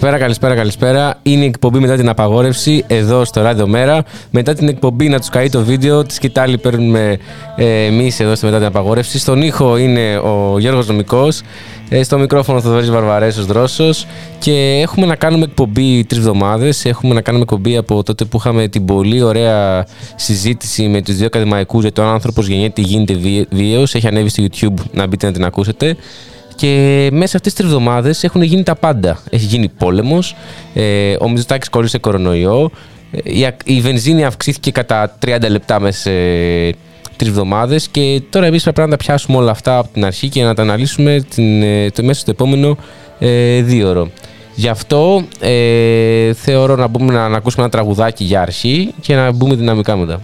Καλησπέρα, καλησπέρα, καλησπέρα. Είναι η εκπομπή μετά την απαγόρευση εδώ στο Ράδιο Μέρα. Μετά την εκπομπή να τους καεί το βίντεο, τη σκητάλη παίρνουμε ε, εμείς εδώ στο μετά την απαγόρευση. Στον ήχο είναι ο Γιώργος Νομικός. Ε, στο μικρόφωνο θα Θοδωρής Βαρβαρέσος Δρόσος. Και έχουμε να κάνουμε εκπομπή τρεις εβδομάδες. Έχουμε να κάνουμε εκπομπή από τότε που είχαμε την πολύ ωραία συζήτηση με τους δύο ακαδημαϊκούς για το αν άνθρωπος γεννιέται γίνεται βίαιος. Έχει ανέβει στο YouTube να μπείτε να την ακούσετε. Και μέσα αυτές τις τρει εβδομάδες έχουν γίνει τα πάντα. Έχει γίνει πόλεμος, ε, ο Μητσοτάκης κόλλησε κορονοϊό, ε, η, η βενζίνη αυξήθηκε κατά 30 λεπτά μέσα σε τρεις εβδομάδες. Και τώρα εμείς πρέπει να τα πιάσουμε όλα αυτά από την αρχή και να τα αναλύσουμε την, ε, το, μέσα στο επόμενο ε, δύο ώρο. Γι' αυτό ε, θεωρώ να μπούμε να, να ακούσουμε ένα τραγουδάκι για αρχή και να μπούμε δυναμικά μετά.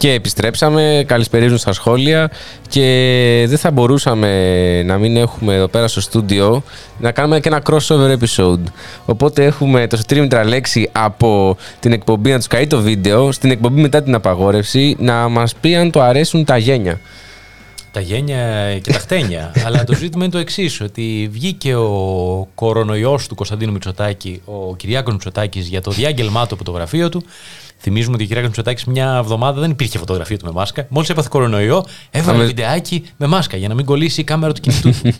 Και επιστρέψαμε, καλησπερίζουν στα σχόλια και δεν θα μπορούσαμε να μην έχουμε εδώ πέρα στο στούντιο να κάνουμε και ένα crossover episode. Οπότε έχουμε το stream τραλέξει από την εκπομπή να τους καεί το βίντεο στην εκπομπή μετά την απαγόρευση να μας πει αν το αρέσουν τα γένια. Τα γένια και τα χτένια. Αλλά το ζήτημα είναι το εξής, ότι βγήκε ο κορονοϊός του Κωνσταντίνου Μητσοτάκη, ο Κυριάκος Μητσοτάκης, για το διάγγελμά του από το γραφείο του Θυμίζουμε ότι η κυρία Μητσοτάκης μια εβδομάδα δεν υπήρχε φωτογραφία του με μάσκα. Μόλις έπαθε κορονοϊό, έβαλε Αμε... βιντεάκι με μάσκα για να μην κολλήσει η κάμερα του κινητού του.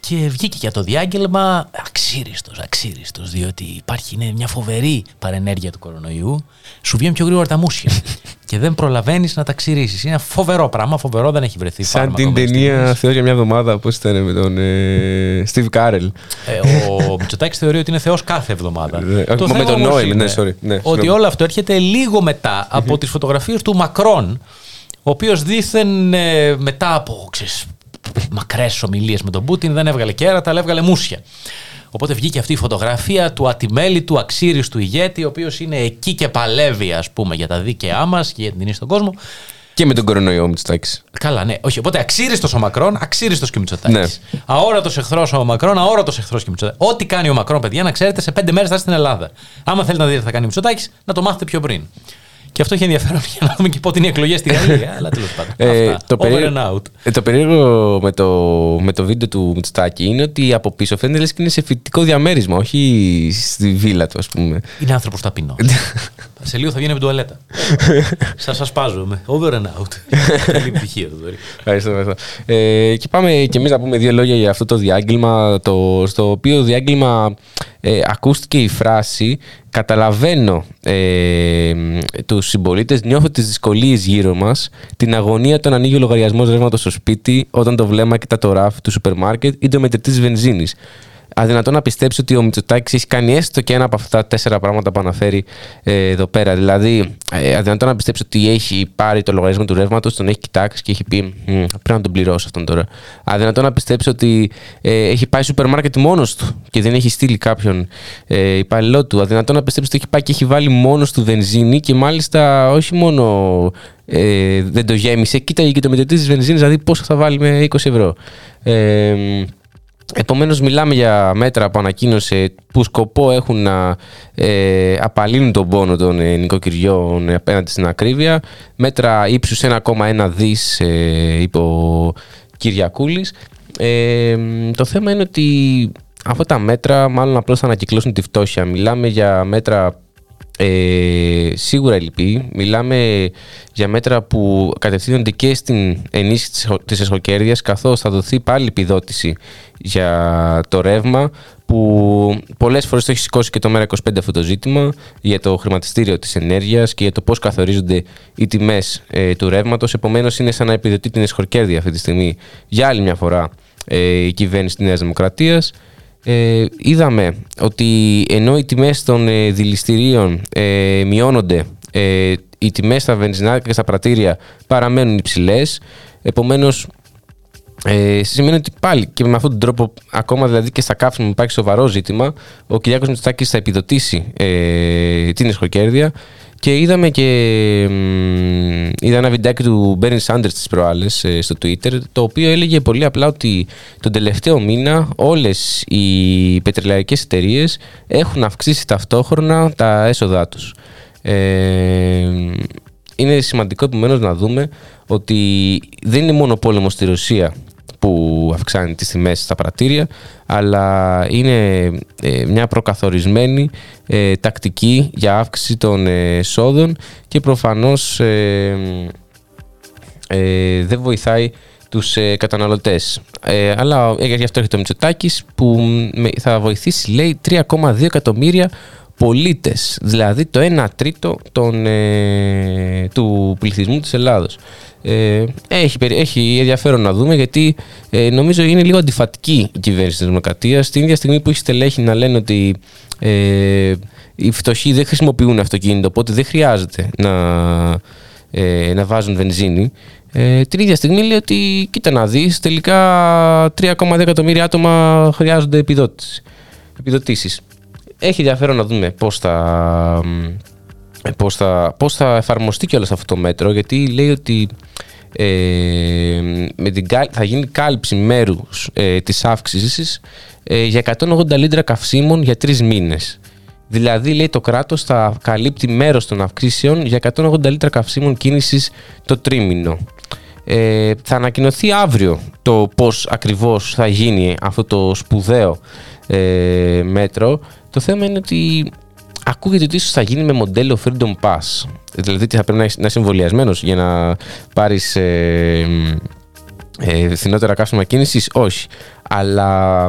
και βγήκε για το διάγγελμα αξίριστος, αξίριστος, διότι υπάρχει είναι μια φοβερή παρενέργεια του κορονοϊού. Σου βγαίνει πιο γρήγορα τα μουσια και δεν προλαβαίνεις να τα ξηρίσει. Είναι ένα φοβερό πράγμα, φοβερό δεν έχει βρεθεί Σαν την ταινία Θεό για μια εβδομάδα, πώς ήταν με τον ε, Steve Carell. Ε, ο Μητσοτάκης θεωρεί ότι είναι Θεός κάθε εβδομάδα. Ναι, Το με θέμα τον όμως Νόελ, είναι ναι, sorry. Ναι, ότι συγγνώμη. όλο αυτό έρχεται λίγο μετά από τις φωτογραφίες του Μακρόν, ο οποίος δήθεν ε, μετά από ξέρεις, μακρές ομιλίες με τον Πούτιν δεν έβγαλε κέρατα, αλλά έβγαλε μουσια. Οπότε βγήκε αυτή η φωτογραφία του ατιμέλητου, αξίριστου ηγέτη, ο οποίος είναι εκεί και παλεύει, ας πούμε, για τα δίκαιά μας και για την τιμή στον κόσμο. Και με τον κορονοϊό Μητσοτάκης. Καλά, ναι. Όχι, οπότε αξίριστος ο Μακρόν, αξίριστος και ο Μητσοτάκης. Ναι. Αόρατος εχθρός ο Μακρόν, αόρατος εχθρός και ο Μητσοτάκης. Ό,τι κάνει ο Μακρόν, παιδιά, να ξέρετε, σε πέντε μέρες θα είστε στην Ελλάδα. Άμα θέλετε να δείτε τι θα κάνει ο Μητσοτάκης, να το μάθετε πιο πριν. Και αυτό έχει ενδιαφέρον για να δούμε και πότε είναι οι εκλογές στη Γαλλία. αλλά τέλος πάντων. Ε, Αυτά. το, Over περίεργο, and out. ε, το περίεργο με το, με το βίντεο του Μητσοτάκη είναι ότι από πίσω φαίνεται λες και είναι σε φοιτητικό διαμέρισμα, όχι στη βίλα του, ας πούμε. Είναι άνθρωπος ταπεινός. σε λίγο θα βγαίνει από την τουαλέτα. Σας ασπάζομαι. Over and out. Καλή επιτυχία του Δωρή. Ευχαριστώ, ευχαριστώ. Ε, και πάμε και εμείς να πούμε δύο λόγια για αυτό το διάγγελμα, το, στο οποίο διάγγελμα ε, ακούστηκε η φράση «Καταλαβαίνω ε, τους συμπολίτες, νιώθω τις δυσκολίες γύρω μας, την αγωνία όταν ανοίγει ο λογαριασμός ρεύματος στο σπίτι, όταν το βλέμμα κοιτά το ράφι του σούπερ μάρκετ ή το μετρητής βενζίνης. Αδυνατό να πιστέψει ότι ο Μητσοτάκης έχει κάνει έστω και ένα από αυτά τα τέσσερα πράγματα που αναφέρει ε, εδώ πέρα. Δηλαδή, ε, αδυνατό να πιστέψει ότι έχει πάρει το λογαριασμό του ρεύματος, τον έχει κοιτάξει και έχει πει: «Μμ, Πρέπει να τον πληρώσω αυτόν τώρα. Αδυνατό να πιστέψει ότι ε, έχει πάει σούπερ μάρκετ μόνος του και δεν έχει στείλει κάποιον ε, υπαλληλό του. Αδυνατό να πιστέψει ότι έχει πάει και έχει βάλει μόνος του βενζίνη και μάλιστα όχι μόνο ε, δεν το γέμισε, κοίταγε και το μετρητή της βενζίνης, δηλαδή πόσο θα βάλει με 20 ευρώ. Ε, Επομένως, μιλάμε για μέτρα που ανακοίνωσε που σκοπό έχουν να ε, απαλύνουν τον πόνο των ε, νοικοκυριών ε, απέναντι στην ακρίβεια. Μέτρα ύψους 1,1 δις, ε, είπε ο Κυριακούλης. Ε, το θέμα είναι ότι αυτά τα μέτρα μάλλον απλώς θα ανακυκλώσουν τη φτώχεια. Μιλάμε για μέτρα ε, σίγουρα ελλειπή. Μιλάμε για μέτρα που κατευθύνονται και στην ενίσχυση της εσχο- της εσχοκέρδειας καθώς θα δοθεί πάλι επιδότηση για το ρεύμα που πολλές φορές το έχει σηκώσει και το ΜΕΡΑ25 αυτό το ζήτημα για το χρηματιστήριο της ενέργειας και για το πώς καθορίζονται οι τιμές ε, του ρεύματος. Επομένως είναι σαν να επιδοτεί την εσχοκέρδεια αυτή τη στιγμή για άλλη μια φορά ε, η κυβέρνηση της Νέας Δημοκρατίας. Ε, είδαμε ότι ενώ οι τιμές των ε, δηληστηρίων ε, μειώνονται, ε, οι τιμές στα βενζινάδικα και στα πρατήρια παραμένουν υψηλές. Επομένως, ε, σημαίνει ότι πάλι και με αυτόν τον τρόπο, ακόμα δηλαδή και στα καύσιμα που υπάρχει σοβαρό ζήτημα, ο Κυριάκος Μητσοτάκης θα επιδοτήσει ε, την εσχοκέρδεια και είδαμε και μ, είδα ένα βιντεάκι του Bernie Sanders τις προάλλες ε, στο Twitter το οποίο έλεγε πολύ απλά ότι τον τελευταίο μήνα όλες οι πετρελαϊκές εταιρείες έχουν αυξήσει ταυτόχρονα τα έσοδά τους. Ε, είναι σημαντικό επομένως να δούμε ότι δεν είναι μόνο πόλεμο στη Ρωσία που αυξάνει τις τιμές στα πρατήρια, αλλά είναι ε, μια προκαθορισμένη ε, τακτική για αύξηση των ε, εσόδων και προφανώς ε, ε, δεν βοηθάει τους ε, καταναλωτές. Ε, αλλά ε, γι' αυτό έρχεται ο Μητσοτάκης που με- θα βοηθήσει λέει 3,2 εκατομμύρια πολίτες, δηλαδή το 1 τρίτο των, ε, του πληθυσμού της Ελλάδος. Ε, έχει, περι- έχει ενδιαφέρον να δούμε γιατί ε, νομίζω είναι λίγο αντιφατική η κυβέρνηση της Δημοκρατίας την ίδια στιγμή που έχει στελέχη να λένε ότι ε, οι φτωχοί δεν χρησιμοποιούν αυτοκίνητο οπότε δεν χρειάζεται να, ε, να βάζουν βενζίνη ε, την ίδια στιγμή λέει ότι κοίτα να δεις τελικά 3,2 εκατομμύρια άτομα χρειάζονται επιδότηση, επιδοτήσεις. Έχει ενδιαφέρον να δούμε πώς θα, ε, πώς θα, πώς θα εφαρμοστεί κιόλας αυτό το μέτρο γιατί λέει ότι ε, με την, κάλ- θα γίνει κάλυψη μέρους ε, της αύξησης ε, για 180 λίτρα καυσίμων για τρεις μήνες. Δηλαδή, λέει το κράτος θα καλύπτει μέρος των αυξήσεων για 180 λίτρα καυσίμων κίνησης το τρίμηνο. Ε, θα ανακοινωθεί αύριο το πώς ακριβώς θα γίνει αυτό το σπουδαίο ε, μέτρο. Το θέμα είναι ότι ακούγεται ότι ίσως θα γίνει με μοντέλο Freedom Pass. Δηλαδή ότι θα πρέπει να είσαι- να είσαι εμβολιασμένος για να πάρεις ε, ε, φθηνότερα καύσιμα κίνησης, όχι. Αλλά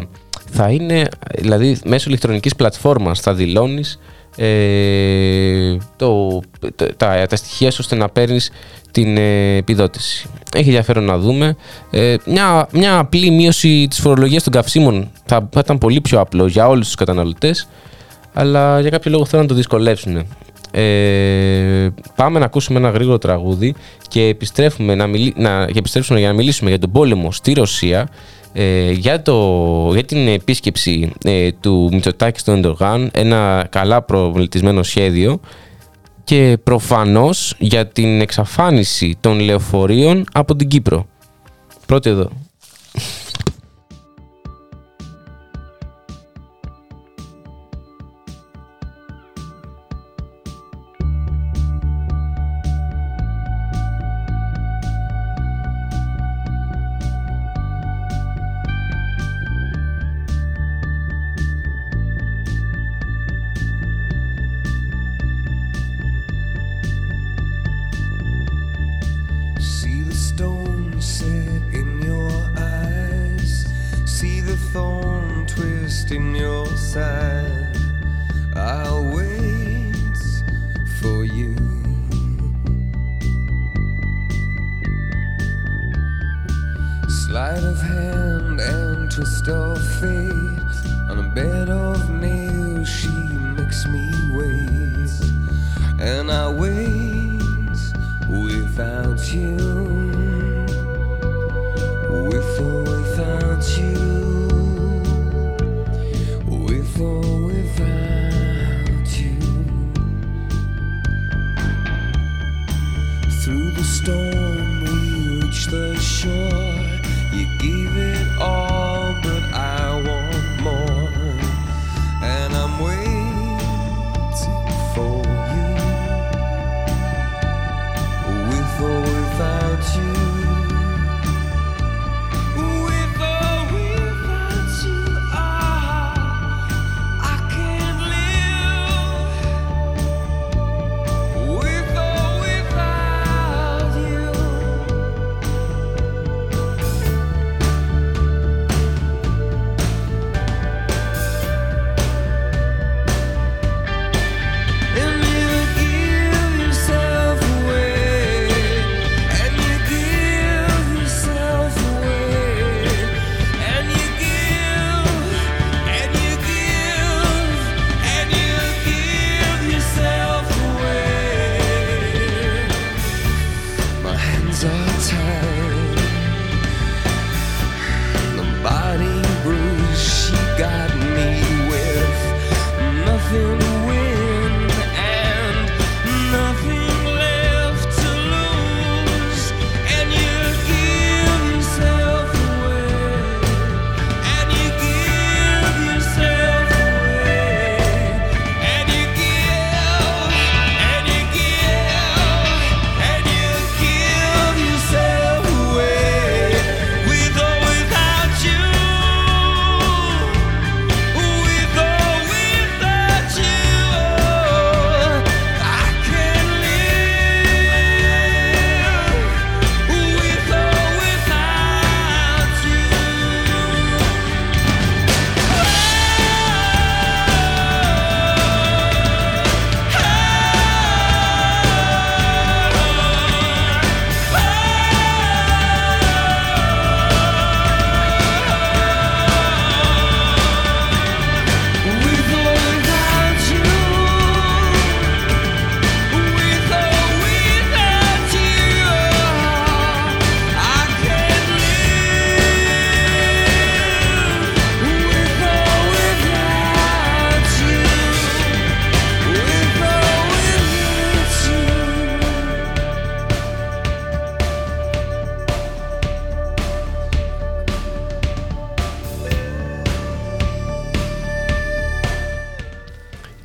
θα είναι, δηλαδή μέσω ηλεκτρονικής πλατφόρμας θα δηλώνεις ε, το, τα, τα στοιχεία σου ώστε να παίρνεις την ε, επιδότηση. Έχει ενδιαφέρον να δούμε. Ε, μια, μια απλή μείωση της φορολογίας των καυσίμων θα, θα ήταν πολύ πιο απλό για όλους τους καταναλωτές αλλά για κάποιο λόγο θέλουν να το δυσκολεύσουν. Ε, πάμε να ακούσουμε ένα γρήγορο τραγούδι και επιστρέφουμε, να μιλ, να, και επιστρέψουμε για να μιλήσουμε για τον πόλεμο στη Ρωσία ε, για, το, για την επίσκεψη ε, του Μητσοτάκη στο Εντοργάν, ένα καλά προβλητισμένο σχέδιο και προφανώς για την εξαφάνιση των λεωφορείων από την Κύπρο. Πρώτη εδώ.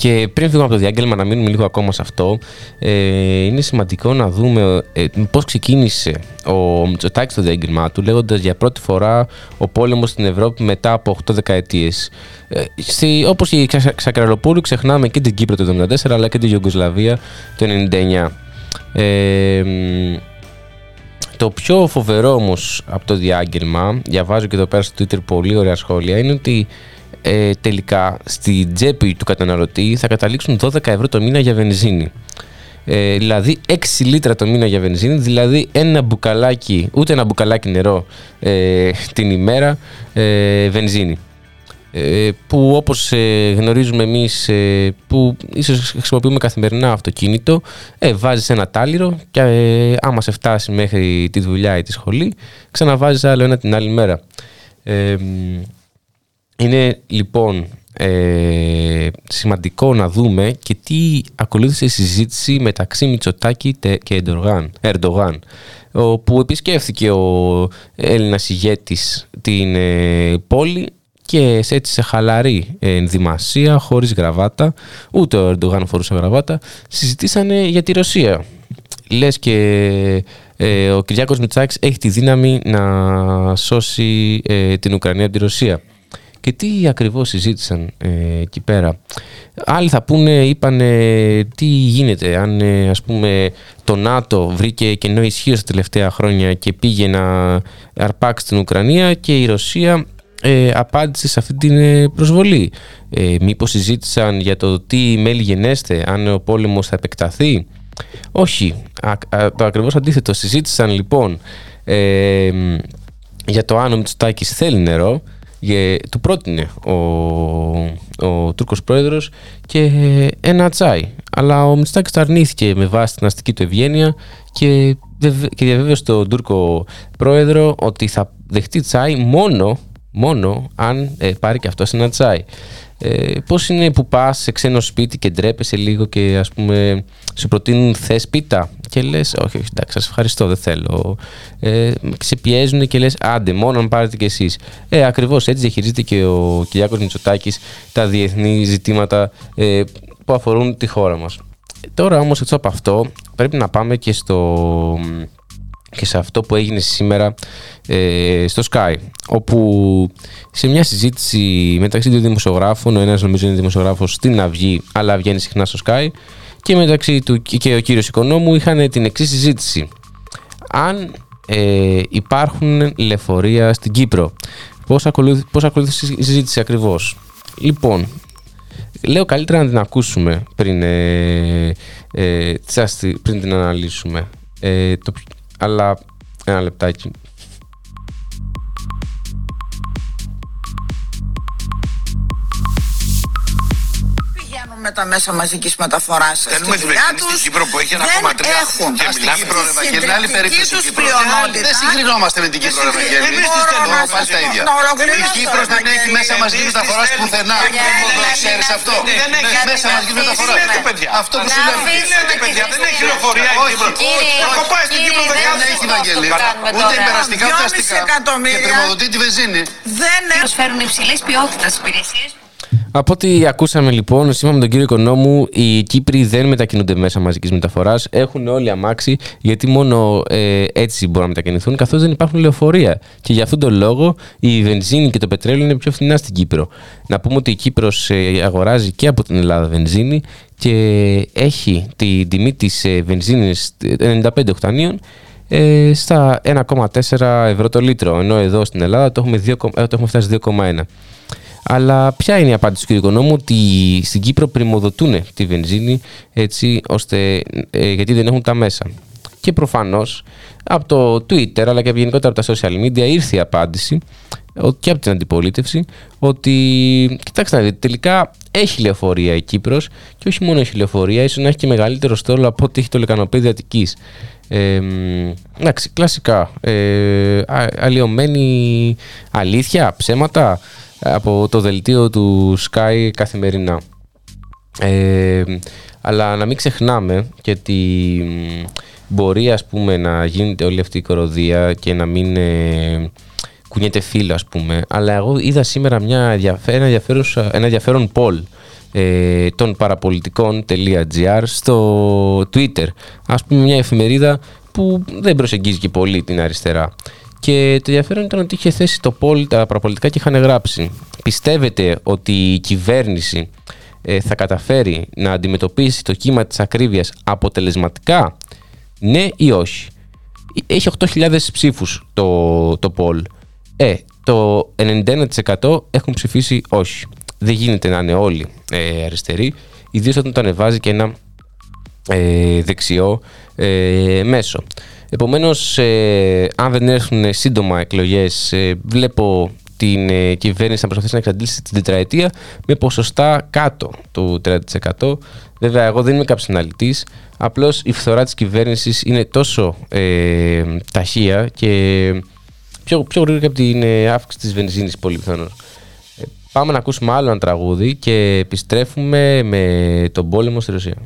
Και πριν φύγουμε από το διάγγελμα, να μείνουμε λίγο ακόμα σε αυτό, ε, είναι σημαντικό να δούμε ε, πώς ξεκίνησε ο Μητσοτάκης το διάγγελμά του, λέγοντας για πρώτη φορά ο πόλεμος στην Ευρώπη μετά από 8 δεκαετίες. Ε, όπως η Ξακραλοπούλου ξεχνάμε και την Κύπρο το 1974, αλλά και την Ιουγκοσλαβία το 1999. Ε, το πιο φοβερό όμως από το διάγγελμα, διαβάζω και εδώ πέρα στο Twitter πολύ ωραία σχόλια, είναι ότι ε, τελικά στη τσέπη του καταναλωτή θα καταλήξουν 12 ευρώ το μήνα για βενζίνη. Ε, δηλαδή 6 λίτρα το μήνα για βενζίνη, δηλαδή ένα μπουκαλάκι, ούτε ένα μπουκαλάκι νερό ε, την ημέρα ε, βενζίνη. Ε, που όπως ε, γνωρίζουμε εμείς ε, που ίσως χρησιμοποιούμε καθημερινά αυτοκίνητο ε, βάζεις ένα τάλιρο και άμα σε φτάσει μέχρι τη δουλειά ή τη σχολή ξαναβάζεις άλλο ένα την άλλη μέρα. Είναι λοιπόν σημαντικό να δούμε και τι ακολούθησε η συζήτηση μεταξύ Μητσοτάκη και Ερντογάν όπου επισκέφθηκε ο Έλληνας ηγέτης την πόλη και έτσι σε χαλαρή ενδυμασία, χωρίς γραβάτα, ούτε ο Ερντογάν φορούσε γραβάτα, συζητήσανε για τη Ρωσία. Λες και ε, ο Κυριάκος Μητσάκης έχει τη δύναμη να σώσει ε, την Ουκρανία από τη Ρωσία. Και τι ακριβώς συζήτησαν ε, εκεί πέρα; Άλλοι θα πούνε, είπαν τι γίνεται αν ας πούμε το ΝΑΤΟ βρήκε κενό ισχύω τα τελευταία χρόνια και πήγε να αρπάξει την Ουκρανία και η Ρωσία ε, απάντησε σε αυτή την ε, προσβολή. Ε, μήπως συζήτησαν για το τι μέλη γενέστε, αν ο πόλεμος θα επεκταθεί; Όχι, το ακριβώς αντίθετο. Συζήτησαν λοιπόν ε, για το αν ο Μητσοτάκης θέλει νερό, και του πρότεινε ο, ο Τούρκος πρόεδρος και ένα τσάι. Αλλά ο Μητσοτάκης το αρνήθηκε με βάση την αστική του ευγένεια και, και διαβέβαιωσε τον Τούρκο πρόεδρο ότι θα δεχτεί τσάι μόνο μόνο αν ε, πάρει και αυτός ένα τσάι. Ε, πώς είναι που πας σε ξένο σπίτι και ντρέπεσαι λίγο και ας πούμε σου προτείνουν θες πίτα; Και λες όχι, όχι εντάξει σας ευχαριστώ δεν θέλω ε, σε πιέζουν και λες άντε μόνο αν πάρετε και εσείς ε, ακριβώς έτσι διαχειρίζεται και ο Κυριάκος Μητσοτάκης τα διεθνή ζητήματα ε, που αφορούν τη χώρα μας. Τώρα όμως έτσι από αυτό πρέπει να πάμε και στο και σε αυτό που έγινε σήμερα ε, στο Sky όπου σε μια συζήτηση μεταξύ δύο δημοσιογράφων ο ένας νομίζω είναι δημοσιογράφος στην Αυγή αλλά βγαίνει συχνά στο Sky και μεταξύ του και ο κύριος Οικονόμου είχαν την εξή συζήτηση αν ε, υπάρχουν λεωφορεία στην Κύπρο πώς ακολούθησε πώς ακολούθησε η συζήτηση ακριβώς; Λοιπόν λέω καλύτερα να την ακούσουμε πριν, ε, ε, πριν την αναλύσουμε ε, το, αλλά ένα λεπτάκι. Με τα μέσα μαζικής μεταφοράς στη δουλειά τους. Στην Κύπρο που έχει 1,3 έχουν και μιλάμε και την άλλη περίπτωση στην Δεν συγκρινόμαστε με την Κύπρο, Ευαγγέλη. Εμείς τι θέλουμε πάλι τα ίδια. Η Κύπρος δεν έχει μέσα μαζικής μεταφοράς πουθενά. Ξέρεις αυτό. Δεν έχει μέσα μαζικής μεταφοράς. Αυτό που σου λέω. Δεν έχει λεωφορεία η Κύπρο. Θα πάει στην Κύπρο δεν έχει Ευαγγέλη. Ούτε υπεραστικά ούτε αστικά. Και πρημοδοτεί τη βενζίνη. Δεν προσφέρουν υψηλής ποιότητας υπηρεσίες από ό,τι ακούσαμε λοιπόν, σύμφωνα με τον κύριο Οικονόμου, οι Κύπροι δεν μετακινούνται μέσα μαζικής μεταφοράς. Έχουν όλοι αμάξι, γιατί μόνο ε, έτσι μπορούν να μετακινηθούν, καθώς δεν υπάρχουν λεωφορεία. Και για αυτόν τον λόγο η βενζίνη και το πετρέλαιο είναι πιο φθηνά στην Κύπρο. Να πούμε ότι η Κύπρος ε, αγοράζει και από την Ελλάδα βενζίνη και έχει την τιμή της ε, βενζίνης 95 οκτανίων ε, στα 1,4 ευρώ το λίτρο. Ενώ εδώ στην Ελλάδα το έχουμε, 2, ε, το έχουμε φτάσει 2,1. Αλλά ποια είναι η απάντηση του κ. Οικονόμου ότι στην Κύπρο πρημοδοτούν τη βενζίνη έτσι ώστε ε, γιατί δεν έχουν τα μέσα. Και προφανώς από το Twitter αλλά και γενικότερα από τα social media ήρθε η απάντηση και από την αντιπολίτευση ότι κοιτάξτε να δείτε τελικά έχει λεωφορεία η Κύπρος και όχι μόνο έχει λεωφορεία ίσως να έχει και μεγαλύτερο στόλο από ό,τι έχει το λεκανοπέδι Αττικής. Ε, εντάξει, κλασικά. Ε, αλλοιωμένη αλήθεια, ψέματα από το δελτίο του Sky καθημερινά. Ε, αλλά να μην ξεχνάμε και ότι μπορεί ας πούμε να γίνεται όλη αυτή η κοροδία και να μην ε, κουνιέται φύλλο ας πούμε. Αλλά εγώ είδα σήμερα μια ένα, ένα ενδιαφέρον poll ε, των παραπολιτικών.gr στο Twitter. Ας πούμε μια εφημερίδα που δεν προσεγγίζει και πολύ την αριστερά και το ενδιαφέρον ήταν ότι είχε θέσει το πόλ τα παραπολιτικά και είχαν γράψει. Πιστεύετε ότι η κυβέρνηση ε, θα καταφέρει να αντιμετωπίσει το κύμα της ακρίβειας αποτελεσματικά, ναι ή όχι; Έχει 8.000 ψήφους το, το poll. Ε, το 91% έχουν ψηφίσει όχι. Δεν γίνεται να είναι όλοι ε, αριστεροί, ιδίως όταν το ανεβάζει και ένα ε, δεξιό ε, μέσο. Επομένως, ε, αν δεν έρθουν σύντομα εκλογές, ε, βλέπω την ε, κυβέρνηση να προσπαθήσει να εξαντλήσει την τετραετία με ποσοστά κάτω του 30%. Βέβαια, εγώ δεν είμαι κάποιος αναλυτής. Απλώς η φθορά της κυβέρνησης είναι τόσο ε, ταχεία και πιο, πιο γρήγορα από την ε, αύξηση της βενζίνης, πολύ πιθανώς. Ε, πάμε να ακούσουμε άλλο ένα τραγούδι και επιστρέφουμε με τον πόλεμο στη Ρωσία.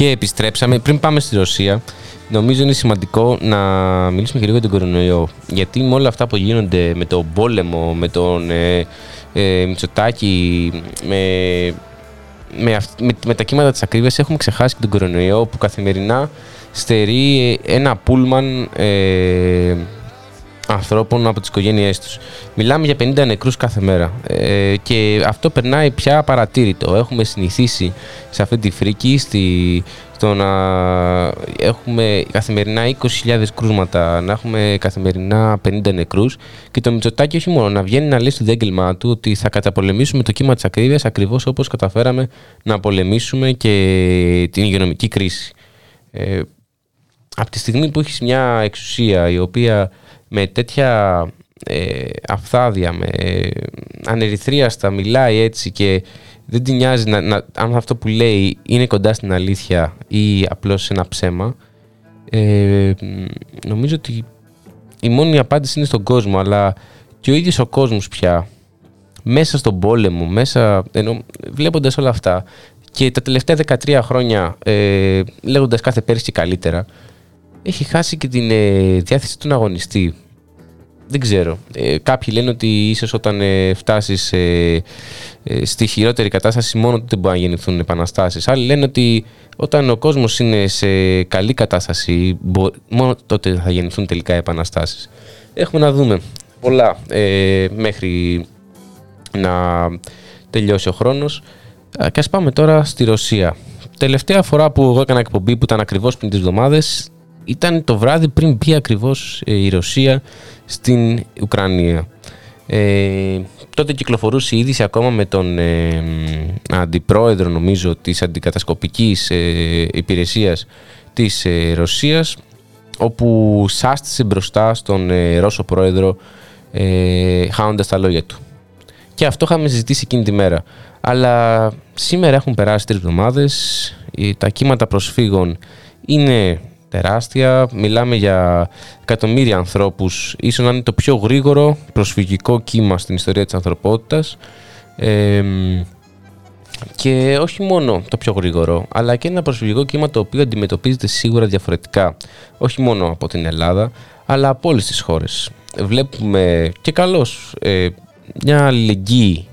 Και επιστρέψαμε. Πριν πάμε στη Ρωσία, νομίζω είναι σημαντικό να μιλήσουμε και λίγο για τον κορονοϊό. Γιατί με όλα αυτά που γίνονται με τον πόλεμο, με τον ε, ε, Μητσοτάκη, με, με, με, με τα κύματα της ακρίβειας έχουμε ξεχάσει και τον κορονοϊό που καθημερινά στερεί ένα πούλμαν ε, ανθρώπων από τις οικογένειές τους. Μιλάμε για 50 νεκρούς κάθε μέρα ε, και αυτό περνάει πια παρατήρητο. Έχουμε συνηθίσει σε αυτή τη φρίκη στη, στο να έχουμε καθημερινά 20.000 κρούσματα, να έχουμε καθημερινά 50 νεκρούς και το Μητσοτάκι όχι μόνο να βγαίνει να λέει στο δέγγελμά του ότι θα καταπολεμήσουμε το κύμα της ακρίβειας ακριβώς όπως καταφέραμε να πολεμήσουμε και την υγειονομική κρίση. Ε, από τη στιγμή που έχεις μια εξουσία η οποία με τέτοια ε, αφθάδια, με ανερυθρίαστα μιλάει έτσι και δεν την νοιάζει να, να, αν αυτό που λέει είναι κοντά στην αλήθεια ή απλώς ένα ψέμα. Ε, νομίζω ότι η μόνη απάντηση είναι στον κόσμο αλλά και ο ίδιος ο κόσμος πια μέσα στον πόλεμο, μέσα, ενώ, βλέποντας όλα αυτά και τα τελευταία 13 χρόνια ε, λέγοντας κάθε πέρσι καλύτερα έχει χάσει και την ε, διάθεση του να αγωνιστεί. Δεν ξέρω. Ε, κάποιοι λένε ότι ίσως όταν ε, φτάσεις ε, ε, στη χειρότερη κατάσταση, μόνο τότε μπορεί να γεννηθούν επαναστάσεις. Άλλοι λένε ότι όταν ο κόσμος είναι σε καλή κατάσταση, μόνο τότε θα γεννηθούν τελικά επαναστάσεις. Έχουμε να δούμε πολλά μέχρι να τελειώσει ο χρόνος. Και ας πάμε τώρα στη Ρωσία. Τελευταία φορά που εγώ έκανα εκπομπή που ήταν ακριβώς πριν τις εβδομάδες ήταν το βράδυ πριν μπει ακριβώς ε, η Ρωσία στην Ουκρανία. Ε, τότε κυκλοφορούσε η είδηση ακόμα με τον ε, αντιπρόεδρο νομίζω της αντικατασκοπικής ε, υπηρεσίας της ε, Ρωσίας όπου σάστησε μπροστά στον ε, Ρώσο πρόεδρο ε, χάνοντας τα λόγια του. Και αυτό είχαμε συζητήσει εκείνη τη μέρα. Αλλά σήμερα έχουν περάσει τρεις εβδομάδες, τα κύματα προσφύγων είναι τεράστια. Μιλάμε για εκατομμύρια ανθρώπους, ίσως να είναι το πιο γρήγορο προσφυγικό κύμα στην ιστορία της ανθρωπότητας. και όχι μόνο το πιο γρήγορο, αλλά και ένα προσφυγικό κύμα το οποίο αντιμετωπίζεται σίγουρα διαφορετικά. Όχι μόνο από την Ελλάδα, αλλά από όλες τις χώρες. Βλέπουμε και καλώς ε, μια αλληλεγγύη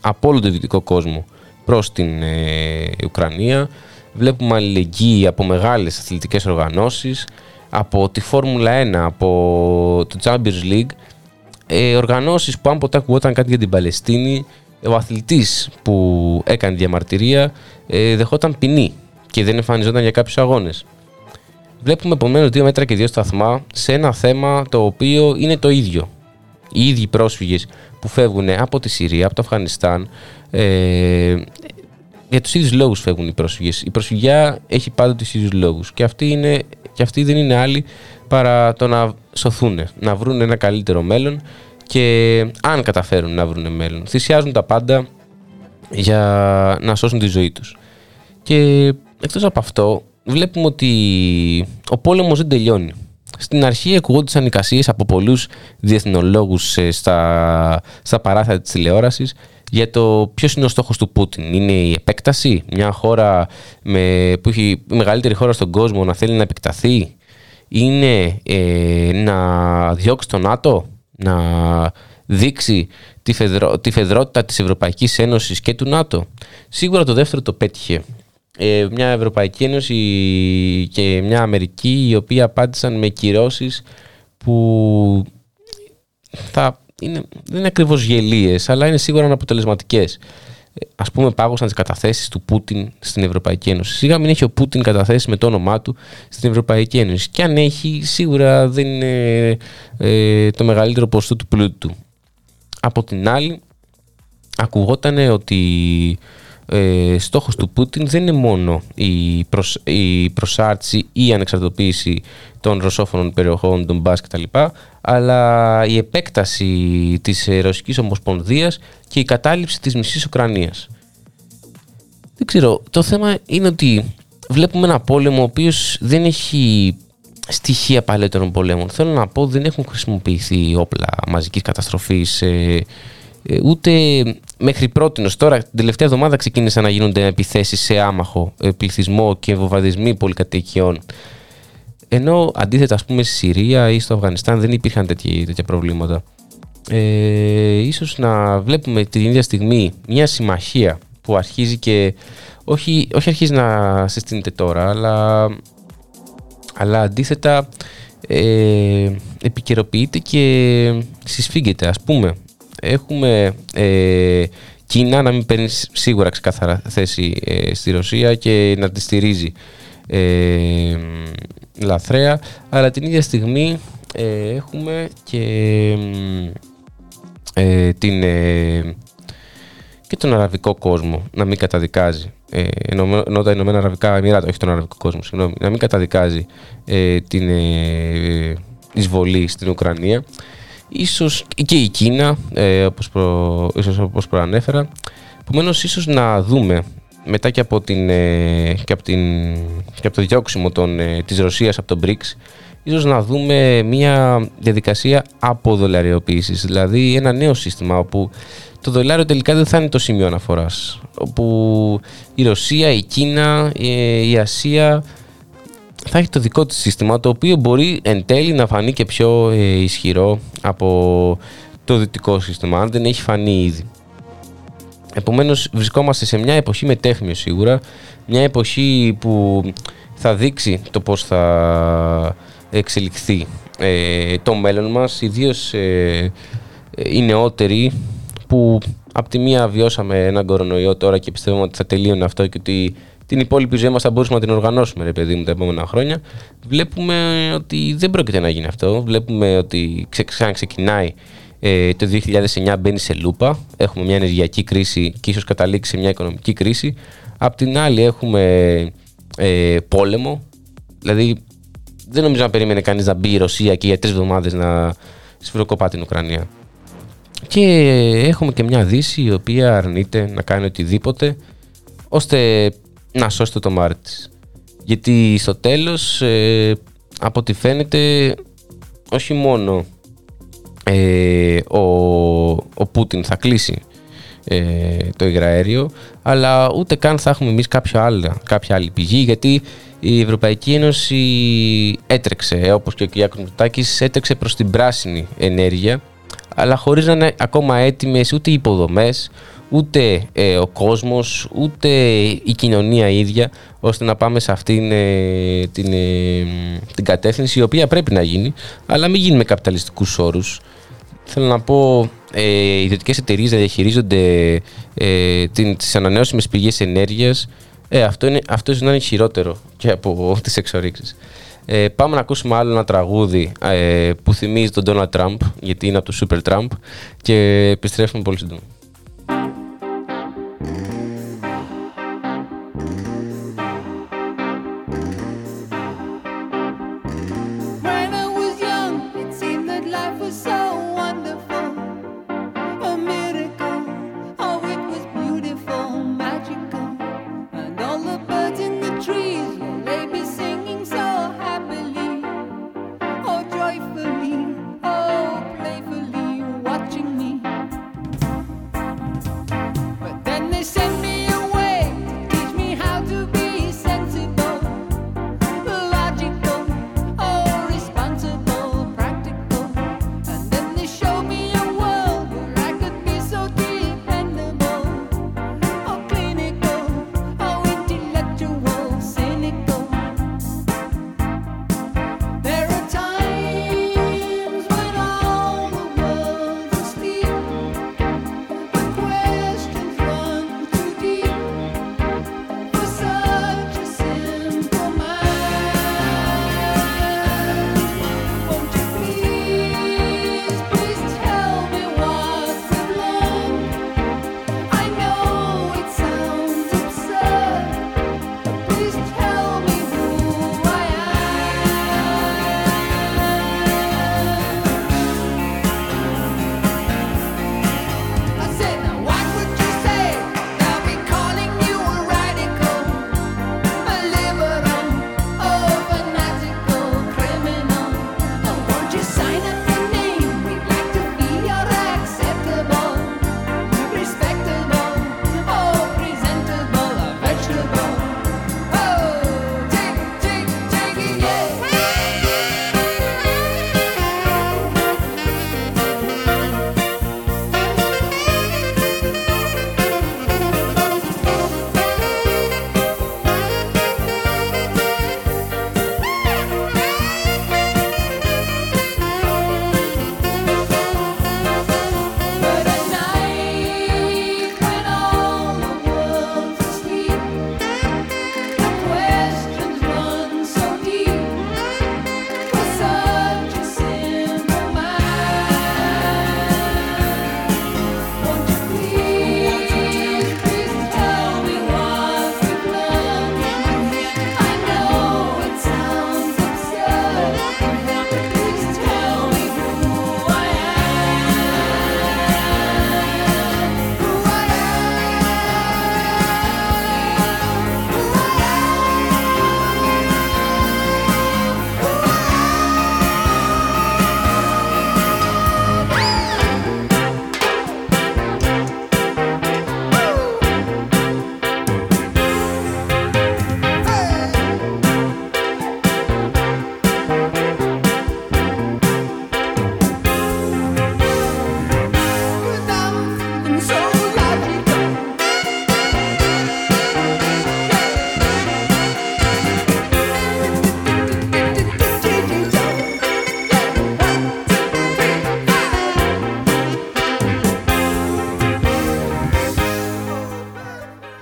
από όλο το δυτικό κόσμο προς την ε, Ουκρανία, Βλέπουμε αλληλεγγύη από μεγάλες αθλητικές οργανώσεις, από τη Φόρμουλα 1, από το Champions League, ε, οργανώσεις που αν ποτέ ακουγόταν κάτι για την Παλαιστίνη, ο αθλητής που έκανε διαμαρτυρία ε, δεχόταν ποινή και δεν εμφανιζόταν για κάποιους αγώνες. Βλέπουμε επομένως δύο μέτρα και δύο σταθμά σε ένα θέμα το οποίο είναι το ίδιο. Οι ίδιοι πρόσφυγες που φεύγουν από τη Συρία, από το Αφγανιστάν, ε, για τους ίδιους λόγους φεύγουν οι πρόσφυγες. Η προσφυγιά έχει πάντοτε τους ίδιους λόγους. Και αυτοί, είναι, και αυτοί δεν είναι άλλοι παρά το να σωθούν, να βρουν ένα καλύτερο μέλλον και αν καταφέρουν να βρουν μέλλον. Θυσιάζουν τα πάντα για να σώσουν τη ζωή τους. Και εκτός από αυτό βλέπουμε ότι ο πόλεμος δεν τελειώνει. Στην αρχή ακουγόντουσαν εικασίες από πολλούς διεθνολόγους ε, στα, στα παράθυρα της τηλεόρασης για το ποιος είναι ο στόχος του Πούτιν. Είναι η επέκταση, μια χώρα με, που έχει η μεγαλύτερη χώρα στον κόσμο να θέλει να επεκταθεί, είναι ε, να διώξει το ΝΑΤΟ, να δείξει τη, φεδρο, τη φεδρότητα της Ευρωπαϊκής Ένωσης και του ΝΑΤΟ; Σίγουρα το δεύτερο το πέτυχε. Ε, μια Ευρωπαϊκή Ένωση και μια Αμερική οι οποίοι απάντησαν με κυρώσεις που θα είναι, δεν είναι ακριβώς γελίες, αλλά είναι σίγουρα αναποτελεσματικές. Α πούμε, πάγωσαν τις καταθέσεις του Πούτιν στην Ευρωπαϊκή Ένωση. Σίγουρα μην έχει ο Πούτιν καταθέσει με το όνομά του στην Ευρωπαϊκή Ένωση. Και αν έχει, σίγουρα δεν είναι ε, το μεγαλύτερο ποσοστό του πλούτου του. Από την άλλη, ακουγόταν ότι ε, στόχος του Πούτιν δεν είναι μόνο η, προσ, η προσάρτηση ή η ανεξαρτητοποίηση των ρωσόφωνων περιοχών, των Μπάς κτλ. αλλά η επέκταση της Ρωσικής Ομοσπονδίας και η κατάληψη της μισής Ουκρανίας. Δεν ξέρω, το θέμα είναι ότι βλέπουμε ένα πόλεμο ο οποίος δεν έχει στοιχεία παλαιότερων πολέμων. Θέλω να πω δεν έχουν χρησιμοποιηθεί όπλα μαζικής καταστροφής ε, ε, ούτε μέχρι πρώτη τώρα, την τελευταία εβδομάδα ξεκίνησαν να γίνονται επιθέσεις σε άμαχο ε, πληθυσμό και βομβαρδισμοί πολυκατοικιών. Ενώ αντίθετα, ας πούμε, στη Συρία ή στο Αφγανιστάν δεν υπήρχαν τέτοια, τέτοια προβλήματα. Ε, ίσως να βλέπουμε την ίδια στιγμή μια συμμαχία που αρχίζει και όχι, όχι αρχίζει να συστήνεται τώρα, αλλά, αλλά αντίθετα ε, επικαιροποιείται και συσφίγγεται. Ας πούμε, έχουμε ε, Κίνα να μην παίρνει σίγουρα ξεκάθαρα θέση ε, στη Ρωσία και να τη στηρίζει ε, λαθρέα, αλλά την ίδια στιγμή ε, έχουμε και ε, την, και τον αραβικό κόσμο να μην καταδικάζει ε, ενώ τα Ηνωμένα Αραβικά Εμμυράτα, όχι τον αραβικό κόσμο, συγγνώμη, να μην καταδικάζει ε, την ε, εισβολή στην Ουκρανία. Ίσως και η Κίνα, ε, όπως, προ, ίσως όπως προανέφερα. Επομένως, ίσως να δούμε μετά και από, την, ε, και από, την, και από το διώξιμο των, ε, της Ρωσίας από τον BRICS, ίσως να δούμε μια διαδικασία αποδολαριοποίησης, δηλαδή ένα νέο σύστημα όπου το δολάριο τελικά δεν θα είναι το σημείο αναφοράς. Όπου η Ρωσία, η Κίνα, η Ασία θα έχει το δικό της σύστημα το οποίο μπορεί εν τέλει να φανεί και πιο ε, ισχυρό από το δυτικό σύστημα αν δεν έχει φανεί ήδη. Επομένως βρισκόμαστε σε μια εποχή με τέχνιο σίγουρα μια εποχή που θα δείξει το πώς θα εξελιχθεί ε, το μέλλον μας ιδίως ε, οι νεότεροι που από τη μία βιώσαμε έναν κορονοϊό τώρα και πιστεύουμε ότι θα τελείωνε αυτό και ότι την υπόλοιπη ζωή μας θα μπορούσαμε να την οργανώσουμε, ρε παιδί μου, τα επόμενα χρόνια. Βλέπουμε ότι δεν πρόκειται να γίνει αυτό. Βλέπουμε ότι ξε, ξεκινάει ε, το 2009 μπαίνει σε λούπα. Έχουμε μια ενεργειακή κρίση και ίσως καταλήξει σε μια οικονομική κρίση. Απ' την άλλη έχουμε ε, πόλεμο. Δηλαδή δεν νομίζω να περίμενε κανείς να μπει η Ρωσία και για τρεις εβδομάδες να σφυροκοπά την Ουκρανία. Και έχουμε και μια Δύση η οποία αρνείται να κάνει οτιδήποτε ώστε να σώσει το τομάρι της. Γιατί στο τέλος, ε, από ό,τι φαίνεται, όχι μόνο ε, ο, ο Πούτιν θα κλείσει ε, το υγραέριο, αλλά ούτε καν θα έχουμε εμείς κάποια, άλλη, κάποια άλλη πηγή, γιατί η Ευρωπαϊκή Ένωση έτρεξε, όπως και ο κ. Μητάκης, έτρεξε προς την πράσινη ενέργεια, αλλά χωρίς να είναι ακόμα έτοιμες ούτε οι υποδομές, ούτε ε, ο κόσμος, ούτε η κοινωνία ίδια, ώστε να πάμε σε αυτήν ε, την, ε, την κατεύθυνση, η οποία πρέπει να γίνει, αλλά μην γίνει με καπιταλιστικούς όρους. Θέλω να πω, ε, οι ιδιωτικές εταιρείες να διαχειρίζονται ε, τις ανανεώσιμες πηγές ενέργειας, ε, αυτό, είναι, αυτό είναι χειρότερο και από τις εξορίξεις. Ε, πάμε να ακούσουμε άλλο ένα τραγούδι ε, που θυμίζει τον Donald Trump, γιατί είναι από το Super Trump και επιστρέφουμε πολύ σύντομα.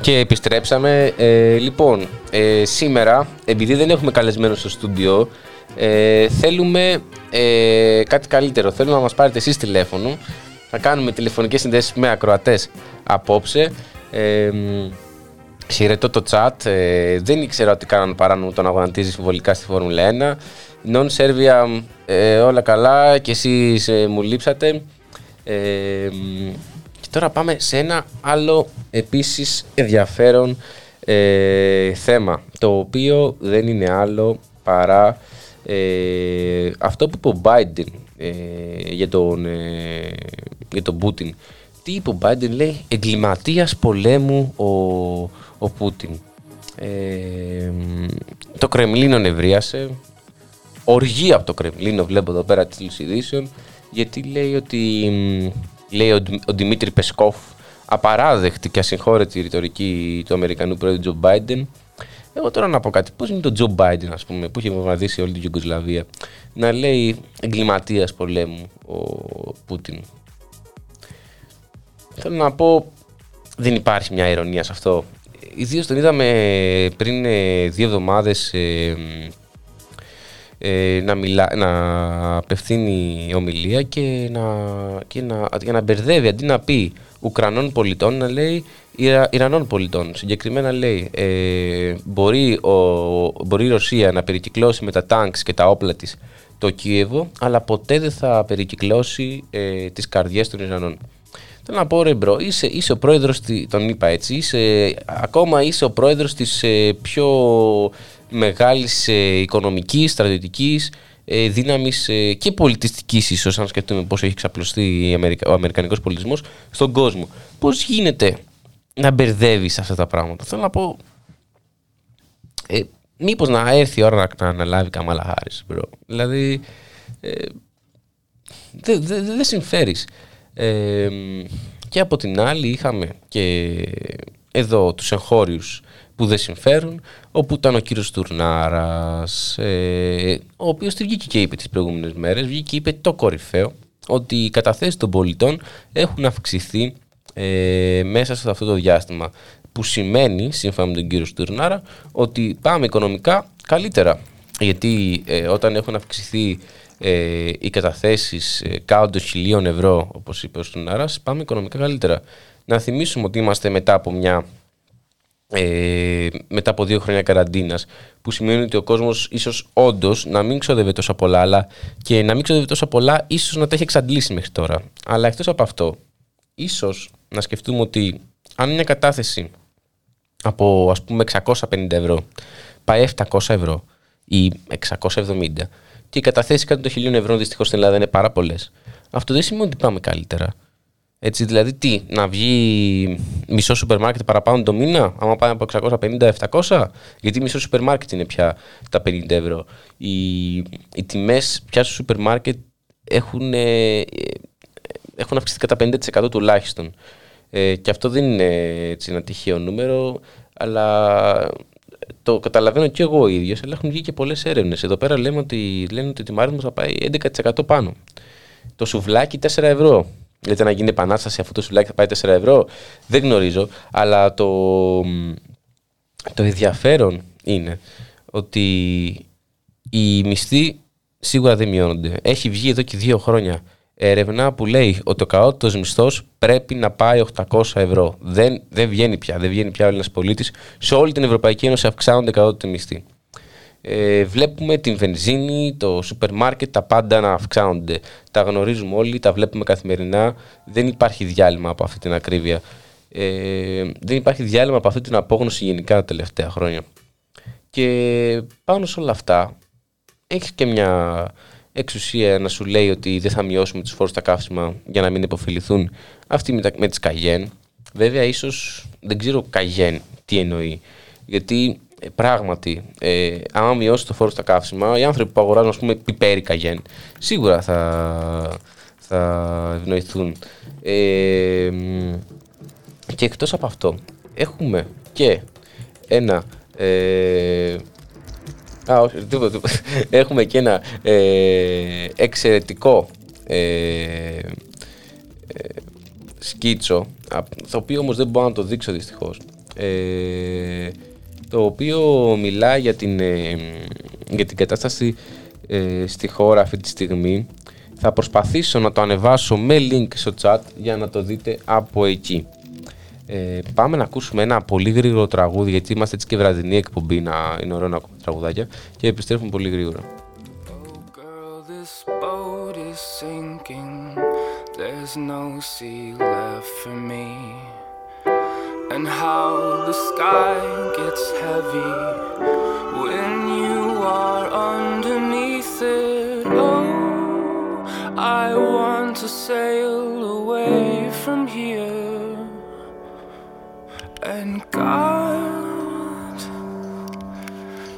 Και επιστρέψαμε. Ε, λοιπόν, ε, σήμερα, επειδή δεν έχουμε καλεσμένο στο στούντιο, ε, θέλουμε ε, κάτι καλύτερο. Θέλουμε να μας πάρετε εσείς τηλέφωνο. Θα κάνουμε τηλεφωνικές συνδέσεις με ακροατές απόψε. Ε, Χαιρετώ το chat. Ε, δεν ήξερα ότι κάναν παράνομο τον αγωνατίζει συμβολικά στη Φόρμουλα 1. Non Serbia, ε, όλα καλά και εσείς ε, μου λείψατε. Ε, και τώρα πάμε σε ένα άλλο επίσης ενδιαφέρον ε, θέμα, το οποίο δεν είναι άλλο παρά ε, αυτό που είπε ο Biden ε, για, τον, ε, για τον Πούτιν. Τι είπε ο Biden, λέει, εγκληματίας πολέμου ο, ο Πούτιν. το Κρεμλίνο νευρίασε, οργή από το Κρεμλίνο βλέπω εδώ πέρα τις ειδήσεων, γιατί λέει ότι λέει ο, ο Δημήτρη Πεσκόφ απαράδεκτη και ασυγχώρετη ρητορική του Αμερικανού πρόεδρου Τζο Μπάιντεν. Εγώ τώρα να πω κάτι. Πώς είναι το Τζο Μπάιντεν, ας πούμε, που είχε βομβαρδίσει όλη την Ιουγκοσλαβία, να λέει εγκληματίας πολέμου ο Πούτιν. Θέλω να πω, δεν υπάρχει μια ηρωνία σε αυτό. Ιδίως τον είδαμε πριν ε, δύο εβδομάδες ε, ε, να, μιλά, να απευθύνει ομιλία και να, και να, για να μπερδεύει αντί να πει Ουκρανών πολιτών να λέει Ιρα, Ιρανών πολιτών. Συγκεκριμένα λέει ε, μπορεί, ο, μπορεί η Ρωσία να περικυκλώσει με τα τανκς και τα όπλα της το Κίεβο αλλά ποτέ δεν θα περικυκλώσει ε, τις καρδιές των Ιρανών. Θέλω να πω ρε bro, είσαι, είσαι ο πρόεδρος, τον είπα έτσι, είσαι, ακόμα είσαι ο πρόεδρος της ε, πιο μεγάλης ε, οικονομικής, στρατιωτικής ε, δύναμης ε, και πολιτιστικής ίσως, αν σκεφτούμε πώς έχει ξαπλωστεί ο αμερικανικός πολιτισμός στον κόσμο. Πώς γίνεται να μπερδεύεις αυτά τα πράγματα; Θέλω να πω, ε, μήπως να έρθει η ώρα να, να αναλάβει Καμάλα Χάρης, bro. Δηλαδή, ε, δεν δε, δε συμφέρεις. Ε, και από την άλλη είχαμε και εδώ τους εγχώριους που δεν συμφέρουν, όπου ήταν ο κύριος Τουρνάρας, ε, ο οποίος τη βγήκε και είπε τις προηγούμενες μέρες, βγήκε και είπε το κορυφαίο, ότι οι καταθέσεις των πολιτών έχουν αυξηθεί ε, μέσα σε αυτό το διάστημα, που σημαίνει, σύμφωνα με τον κύριο Στουρνάρα, ότι πάμε οικονομικά καλύτερα. Γιατί ε, όταν έχουν αυξηθεί ε, οι καταθέσεις ε, κάτω των χιλίων ευρώ, όπως είπε ο Στουρνάρας, πάμε οικονομικά καλύτερα. Να θυμίσουμε ότι είμαστε μετά από μια ε, μετά από δύο χρόνια καραντίνας που σημαίνει ότι ο κόσμος ίσως όντως να μην ξοδεύει τόσα πολλά αλλά και να μην ξοδεύει τόσα πολλά ίσως να τα έχει εξαντλήσει μέχρι τώρα αλλά εκτός από αυτό ίσως να σκεφτούμε ότι αν μια κατάθεση από ας πούμε 650 ευρώ πάει 700 ευρώ ή 670 και οι καταθέσει κάτω των 1000 ευρώ δυστυχώς στην Ελλάδα είναι πάρα πολλές. Αυτό δεν σημαίνει ότι πάμε καλύτερα. Έτσι, δηλαδή τι, να βγει μισό σούπερ μάρκετ παραπάνω το μήνα, άμα πάει από 650-700, γιατί μισό σούπερ μάρκετ είναι πια τα 50 ευρώ. Οι, οι τιμές πια στο σούπερ μάρκετ έχουν, ε, έχουν αυξηθεί κατά 50% τουλάχιστον. Ε, και αυτό δεν είναι έτσι, ένα τυχαίο νούμερο, αλλά το καταλαβαίνω και εγώ ο ίδιο, αλλά έχουν βγει και πολλές έρευνες. Εδώ πέρα λέμε ότι, λένε ότι το θα πάει 11% πάνω. Το σουβλάκι 4 ευρώ. Γιατί να γίνει επανάσταση αφού το σουβλάκι θα πάει 4 ευρώ. Δεν γνωρίζω. Αλλά το, το ενδιαφέρον είναι ότι οι μισθοί σίγουρα δεν μειώνονται. Έχει βγει εδώ και δύο χρόνια έρευνα που λέει ότι ο καότος μισθός πρέπει να πάει 800 ευρώ. Δεν, δεν βγαίνει πια. Δεν βγαίνει πια ο Έλληνας πολίτης. Σε όλη την Ευρωπαϊκή Ένωση αυξάνονται καότητες μισθοί ε, βλέπουμε την βενζίνη, το σούπερ μάρκετ, τα πάντα να αυξάνονται. Τα γνωρίζουμε όλοι, τα βλέπουμε καθημερινά. Δεν υπάρχει διάλειμμα από αυτή την ακρίβεια. Ε, δεν υπάρχει διάλειμμα από αυτή την απόγνωση γενικά τα τελευταία χρόνια. Και πάνω σε όλα αυτά έχεις και μια εξουσία να σου λέει ότι δεν θα μειώσουμε τους φόρους στα καύσιμα για να μην υποφεληθούν αυτοί με, τα, με τις Καγέν. Βέβαια ίσως δεν ξέρω Καγέν τι εννοεί. Γιατί ε, πράγματι, ε, άμα μειώσει το φόρο στα καύσιμα, οι άνθρωποι που αγοράζουν, ας πούμε, πιπέρι καγέν, σίγουρα θα, θα ευνοηθούν. Ε, και εκτός από αυτό, έχουμε και ένα... Ε, α, όχι, τίποτα, Έχουμε και ένα ε, εξαιρετικό ε, ε, σκίτσο, το οποίο όμως δεν μπορώ να το δείξω δυστυχώς. Ε, το οποίο μιλάει για την, ε, για την κατάσταση ε, στη χώρα αυτή τη στιγμή. Θα προσπαθήσω να το ανεβάσω με link στο chat για να το δείτε από εκεί. Ε, πάμε να ακούσουμε ένα πολύ γρήγορο τραγούδι γιατί είμαστε έτσι και βραδινή εκπομπή να είναι ωραίο να ακούμε τραγουδάκια και επιστρέφουμε πολύ γρήγορα. There's no sea left for me. And how the sky gets heavy when you are underneath it. Oh, I want to sail away from here. And God,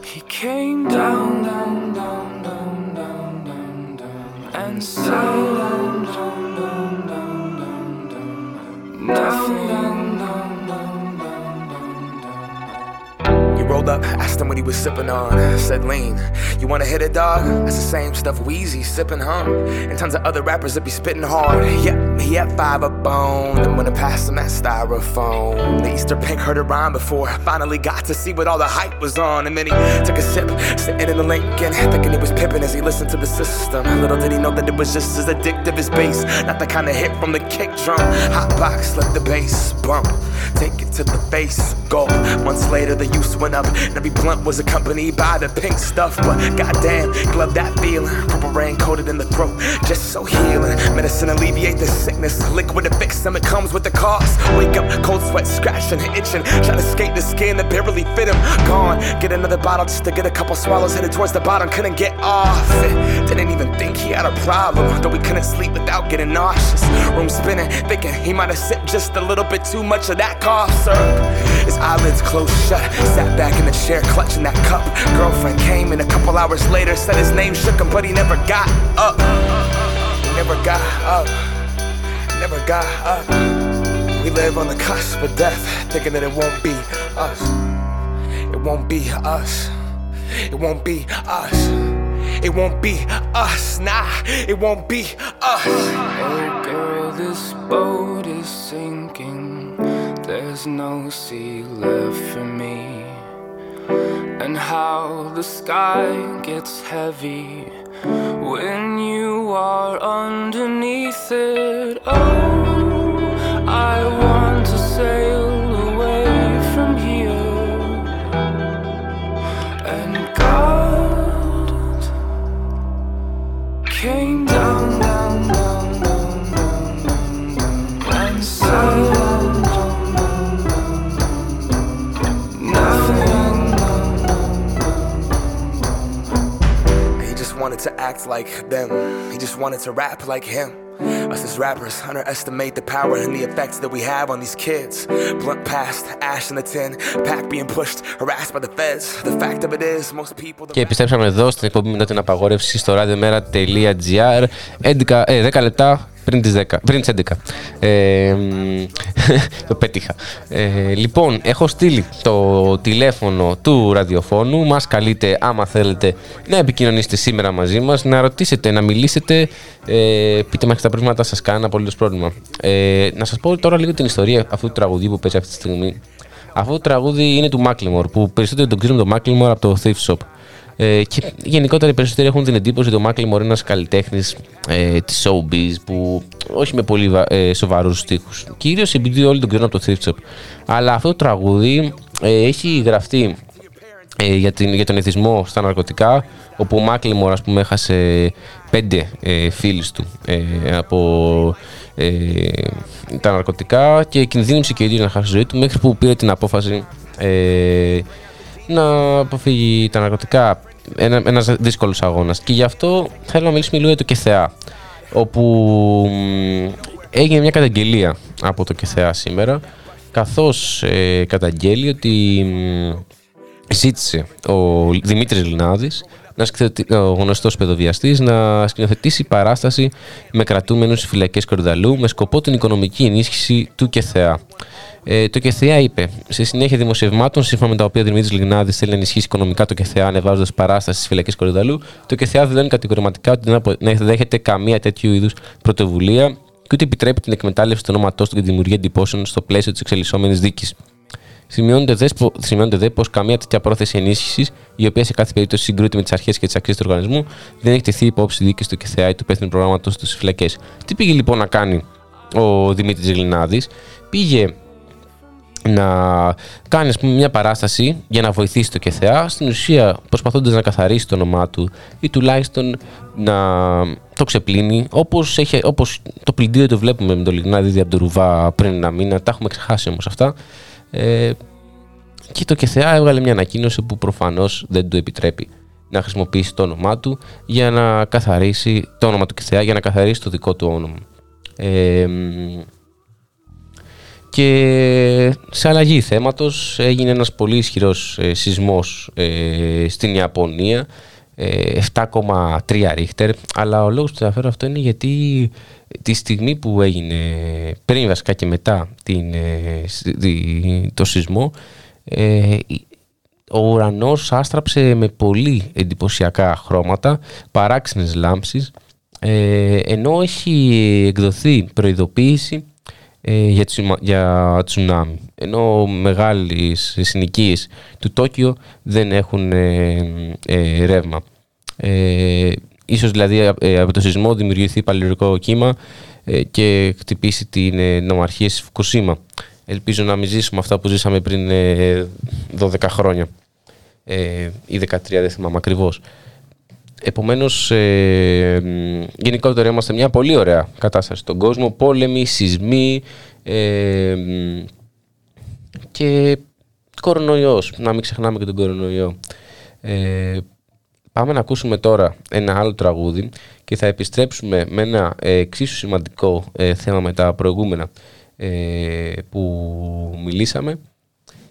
He came down, down, down, down, down, down, down, and sailed down, down, down, down, down, down, nothing. Rolled up, asked him what he was sipping on. Said lean. You wanna hit it, dog? That's the same stuff Wheezy sipping, huh? And tons of other rappers that be spitting hard. Yep, he had five a bone. Then when I passed him that styrofoam, the Easter pink heard a rhyme before. Finally got to see what all the hype was on. And then he took a sip, sitting in the Lincoln, thinking he was pipping as he listened to the system. Little did he know that it was just as addictive as bass. Not the kind of hit from the kick drum. Hot box, let the bass bump. Take it to the face, go. Months later, the use went up. And every blunt was accompanied by the pink stuff. But goddamn, glove that feeling. Purple rain coated in the throat, just so healing. Medicine alleviate the sickness. Liquid to fix them, it comes with the cost. Wake up, cold sweat, scratching, itching. Trying to skate the skin that barely fit him. Gone, get another bottle just to get a couple swallows. Headed towards the bottom, couldn't get off. Didn't even think he had a problem. Though we couldn't sleep without getting nauseous. Room spinning, thinking he might have sipped just a little bit too much of that cough syrup. His eyelids closed shut, sat back in the chair clutching that cup. Girlfriend came in a couple hours later, said his name shook him, but he never got up. He never got up. Never got up. We live on the cusp of death, thinking that it won't be us. It won't be us. It won't be us. It won't be us, nah, it won't be us. Oh, girl, this boat is sinking. There's no sea left for me. And how the sky gets heavy when you are underneath it. Oh, I want to sail to act like them. He just wanted to rap like him. Us as rappers underestimate the power and the effects that we have on these kids. Blunt past, ash in the tin, pack being pushed, harassed by the feds. The fact of it is, most people. Και επιστρέψαμε εδώ στην εκπομπή μετά την απαγόρευση στο radiomera.gr. 10 ε, λεπτά πριν τις, 10, πριν τις 11. Ε, το πέτυχα. Ε, λοιπόν, έχω στείλει το τηλέφωνο του ραδιοφώνου. Μας καλείτε άμα θέλετε να επικοινωνήσετε σήμερα μαζί μας, να ρωτήσετε, να μιλήσετε. Ε, πείτε μας τα προβλήματά σας, κανένα απολύτως πρόβλημα. Ε, να σας πω τώρα λίγο την ιστορία αυτού του τραγουδί που παίζει αυτή τη στιγμή. Αυτό το τραγούδι είναι του Macklemore, που περισσότερο τον ξέρουμε το Macklemore από το Thief Shop. Ε, και γενικότερα οι περισσότεροι έχουν την εντύπωση ότι ο Μάκλι είναι ένας καλλιτέχνης ε, της showbiz που όχι με πολύ ε, σοβαρούς στίχους. Κυρίως επειδή όλοι τον ξέρουν από το Thrift Shop. Αλλά αυτό το τραγούδι ε, έχει γραφτεί ε, για, την, για τον εθισμό στα ναρκωτικά, όπου ο Μάκλιμορ ας πούμε έχασε πέντε ε, φίλους του ε, από ε, τα ναρκωτικά και κινδύνευσε και ο ίδιος να χάσει τη ζωή του μέχρι που πήρε την απόφαση ε, να αποφύγει τα ναρκωτικά ένα, ένας δύσκολος αγώνας και γι' αυτό θέλω να μιλήσουμε λίγο για το ΚΕΘΕΑ όπου έγινε μια καταγγελία από το ΚΕΘΕΑ σήμερα καθώς ε, καταγγέλει ότι ζήτησε ο Δημήτρης Λινάδης ο γνωστός παιδοβιαστής να σκηνοθετήσει παράσταση με κρατούμενους φυλακές Κορδαλού με σκοπό την οικονομική ενίσχυση του ΚΕΘΕΑ. Ε, το ΚΕΘΕΑ είπε σε συνέχεια δημοσιευμάτων, σύμφωνα με τα οποία ο Δημήτρης Λιγνάδης θέλει να ενισχύσει οικονομικά το ΚΕΘΕΑ ανεβάζοντας παράσταση στις φυλακές Κορυδαλού, το ΚΕΘΕΑ δηλώνει κατηγορηματικά ότι δεν δέχεται καμία τέτοιου είδους πρωτοβουλία και ούτε επιτρέπει την εκμετάλλευση του ονόματό του και τη δημιουργία εντυπώσεων στο πλαίσιο της εξελισσόμενης δίκης. Σημειώνεται δε, σημειώνεται δε πως καμία τέτοια πρόθεση ενίσχυσης, η οποία σε κάθε περίπτωση συγκρούεται με τις αρχές και τις αξίες του οργανισμού, δεν έχει τεθεί υπόψη δίκης του ΚΕΘΕΑ ή του υπεύθυνου προγράμματος στις φυλακές. Τι πήγε λοιπόν να κάνει ο Δημήτρης Γλινάδη, πήγε να κάνεις ας πούμε, μια παράσταση για να βοηθήσει το ΚΕΘΕΑ, στην ουσία προσπαθώντας να καθαρίσει το όνομά του ή τουλάχιστον να το ξεπλύνει, όπως, έχει, όπως το πλυντήριο το βλέπουμε με το Λιγνάδι από το Ρουβά πριν ένα μήνα, τα έχουμε ξεχάσει όμως αυτά. Ε, και το ΚΕΘΕΑ έβγαλε μια ανακοίνωση που προφανώς δεν του επιτρέπει να χρησιμοποιήσει το όνομά του για να καθαρίσει το όνομα του ΚΕΘΕΑ για να καθαρίσει το δικό του όνομα. Ε, και σε αλλαγή θέματος έγινε ένας πολύ ισχυρός ε, σεισμός ε, στην Ιαπωνία 7,3 ε, ρίχτερ. Αλλά ο λόγος που το αναφέρω αυτό είναι γιατί τη στιγμή που έγινε πριν βασικά και μετά την, το σεισμό ο ουρανός άστραψε με πολύ εντυπωσιακά χρώματα παράξενες λάμψεις ενώ έχει εκδοθεί προειδοποίηση ε, για, για τσουνάμι. Ενώ μεγάλοι συνοικίες του Τόκιο δεν έχουν ε, ε, ρεύμα. Ε, ίσως δηλαδή από το σεισμό δημιουργηθεί παλαιρικό κύμα και χτυπήσει την νομαρχία στη Φουκουσίμα. Ελπίζω να μην ζήσουμε αυτά που ζήσαμε πριν 12 χρόνια ή 13, δεν θυμάμαι ακριβώς. Επομένως, ε, γενικότερα είμαστε μια πολύ ωραία κατάσταση στον κόσμο. Πόλεμοι, σεισμοί ε, και κορονοϊός. Να μην ξεχνάμε και τον κορονοϊό. Ε, πάμε να ακούσουμε τώρα ένα άλλο τραγούδι και θα επιστρέψουμε με ένα εξίσου σημαντικό ε, θέμα με τα προηγούμενα ε, που μιλήσαμε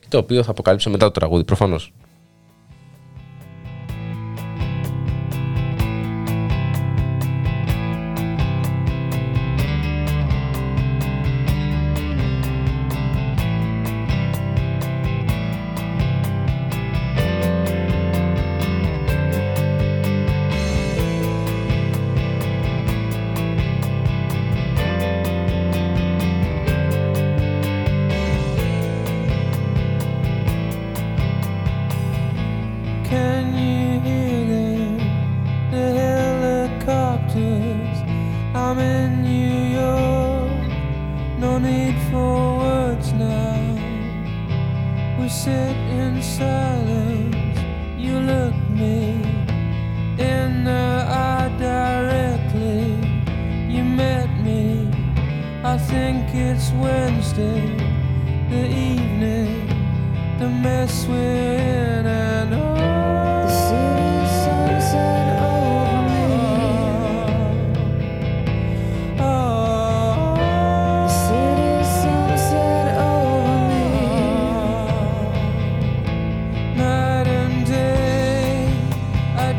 το οποίο θα αποκαλύψω μετά το τραγούδι προφανώς.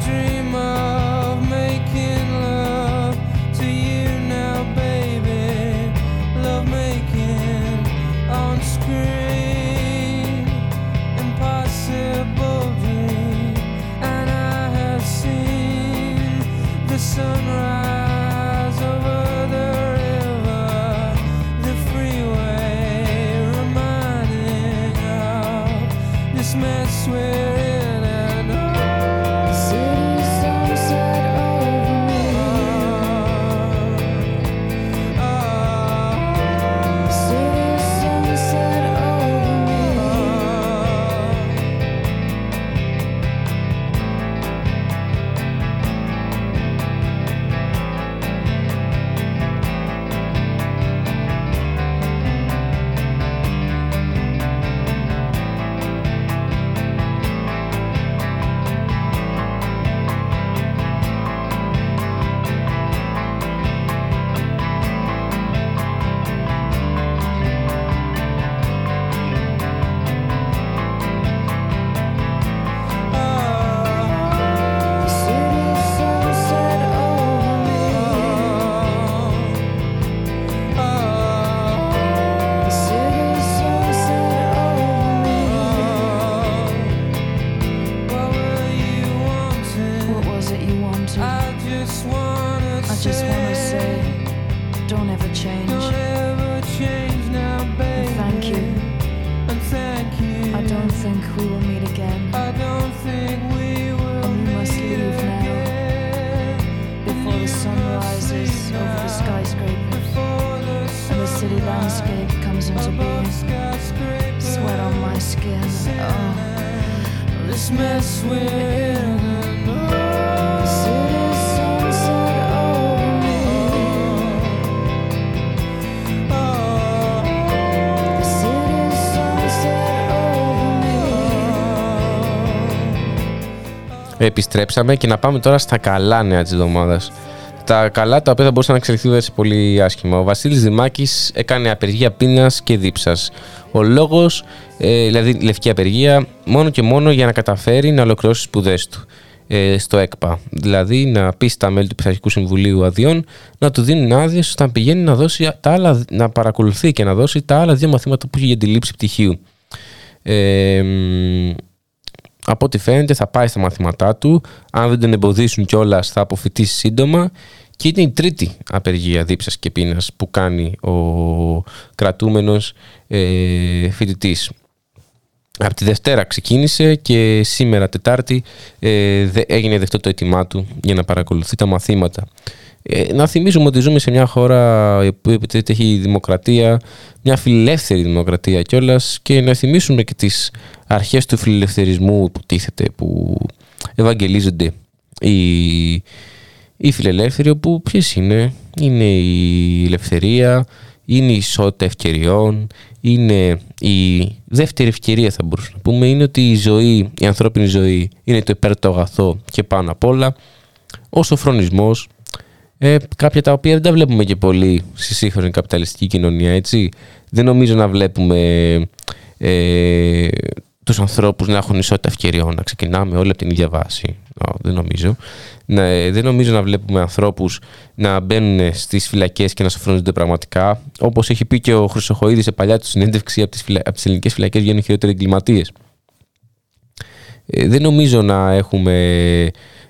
dream. Επιστρέψαμε και να πάμε τώρα στα καλά νέα της εβδομάδας. Τα καλά τα οποία θα μπορούσαν να εξελιχθούν σε πολύ άσχημα. Ο Βασίλης Δημάκης έκανε απεργία πείνας και δίψας. Ο λόγος, ε, δηλαδή λευκή απεργία, μόνο και μόνο για να καταφέρει να ολοκληρώσει τις σπουδές του ε, στο ΕΚΠΑ. Δηλαδή να πει στα μέλη του Πειθαρχικού Συμβουλίου Αδειών να του δίνουν άδειες ώστε να πηγαίνει να, δώσει τα άλλα, να παρακολουθεί και να δώσει τα άλλα δύο μαθήματα που έχει για τη λήψη πτυχίου. Ε, μ, από ό,τι φαίνεται θα πάει στα μαθήματά του. Αν δεν τον εμποδίσουν κιόλας θα αποφυτίσει σύντομα. Και είναι η τρίτη απεργία δίψας και πείνας που κάνει ο κρατούμενος ε, φοιτητής. Από τη Δευτέρα ξεκίνησε και σήμερα Τετάρτη ε, δε- έγινε δεχτό το αίτημά του για να παρακολουθεί τα μαθήματα. Ε, να θυμίσουμε ότι ζούμε σε μια χώρα που επιτρέπεται έχει δημοκρατία, μια φιλελεύθερη δημοκρατία κιόλας και να θυμίσουμε και τις αρχές του φιλελευθερισμού που τίθεται, που ευαγγελίζονται οι, οι φιλελεύθεροι, όπου ποιες είναι, είναι η ελευθερία, είναι η ισότητα ευκαιριών, είναι η δεύτερη ευκαιρία θα μπορούσαμε να πούμε, είναι ότι η ζωή, η ανθρώπινη ζωή είναι το υπέρ το αγαθό και πάνω απ' όλα, ο σοφρονισμός, ε, κάποια τα οποία δεν τα βλέπουμε και πολύ στη σύγχρονη καπιταλιστική κοινωνία, έτσι. Δεν νομίζω να βλέπουμε ε, τους ανθρώπους να έχουν ισότητα ευκαιριών, να ξεκινάμε όλοι από την ίδια βάση. Ω, δεν νομίζω. Να, ε, δεν νομίζω να βλέπουμε ανθρώπους να μπαίνουν στις φυλακές και να σοφρονίζονται πραγματικά. Όπως έχει πει και ο Χρυσοχοίδης σε παλιά του συνέντευξη από τις, φυλα... από τις ελληνικές φυλακές βγαίνουν χειρότεροι εγκληματίες. Ε, δεν νομίζω να έχουμε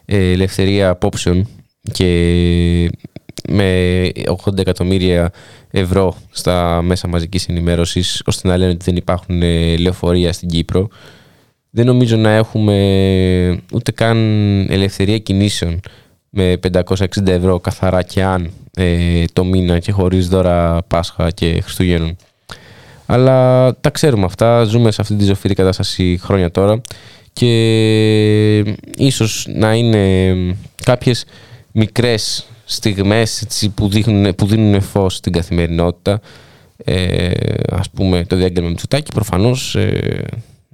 ε, ελευθερία απόψεων και με 80 εκατομμύρια ευρώ στα μέσα μαζικής ενημέρωσης ώστε να λένε ότι δεν υπάρχουν ε, λεωφορεία στην Κύπρο. Δεν νομίζω να έχουμε ούτε καν ελευθερία κινήσεων με 560 ευρώ καθαρά και αν ε, το μήνα και χωρίς δώρα Πάσχα και Χριστουγέννων. Αλλά τα ξέρουμε αυτά, ζούμε σε αυτή τη ζωφερή κατάσταση χρόνια τώρα και ίσως να είναι κάποιες μικρές στιγμές έτσι, που, δείχνουν, που δίνουν φως στην καθημερινότητα ε, ας πούμε το διάγγελμα Μητσοτάκη προφανώς ε,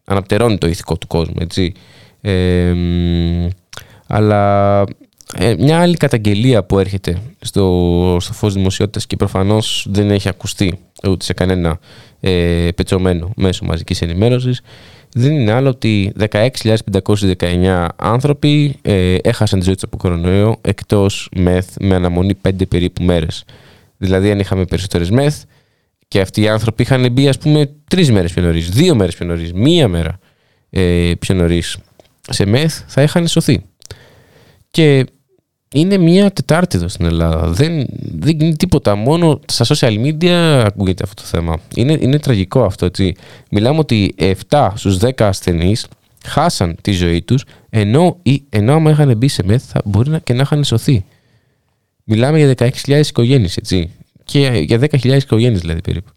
αναπτερώνει το ηθικό του κόσμου έτσι. Ε, μ, αλλά ε, μια άλλη καταγγελία που έρχεται στο, στο φως δημοσιότητας και προφανώς δεν έχει ακουστεί ούτε σε κανένα ε, πετσωμένο μέσο μαζικής ενημέρωσης δεν είναι άλλο ότι 16.519 άνθρωποι ε, έχασαν τη ζωή τους από κορονοϊό εκτός μεθ με αναμονή 5 περίπου μέρες. Δηλαδή αν είχαμε περισσότερες μεθ και αυτοί οι άνθρωποι είχαν μπει ας πούμε τρεις μέρες πιο νωρίς, δύο μέρες πιο νωρίς, μία μέρα ε, πιο νωρίς σε μεθ θα είχαν σωθεί. Και είναι μία Τετάρτη εδώ στην Ελλάδα. Δεν, δεν γίνει τίποτα. Μόνο στα social media ακούγεται αυτό το θέμα. Είναι, είναι τραγικό αυτό. Έτσι. Μιλάμε ότι 7 στους 10 ασθενείς χάσαν τη ζωή τους ενώ, ή, ενώ άμα είχαν μπει σε μεθ θα μπορεί να, και να είχαν σωθεί. Μιλάμε για 16.000 οικογένειες, έτσι. Και για 10.000 οικογένειες δηλαδή περίπου.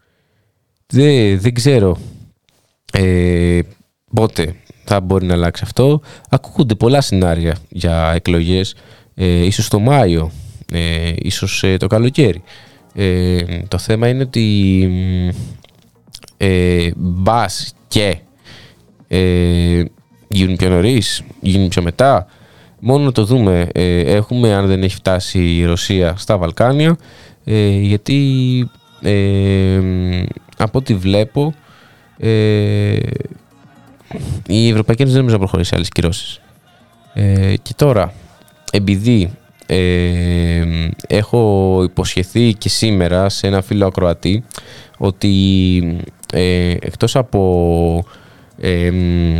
Δεν, δεν ξέρω ε, πότε θα μπορεί να αλλάξει αυτό. Ακούγονται πολλά σενάρια για εκλογές. Ε, ίσως το Μάιο, ε, ίσως ε, το καλοκαίρι. Ε, το θέμα είναι ότι μ, ε, μπας και ε, γίνουν πιο νωρίς, γίνουν πιο μετά. Μόνο να το δούμε. Ε, έχουμε, αν δεν έχει φτάσει η Ρωσία στα Βαλκάνια, ε, γιατί ε, μ, από ό,τι βλέπω ε, η Ευρωπαϊκή Ένωση δεν νομίζω να προχωρήσει άλλες κυρώσεις. Ε, και τώρα, επειδή ε, έχω υποσχεθεί και σήμερα σε ένα φίλο ακροατή ότι ε, εκτός από ε, μ,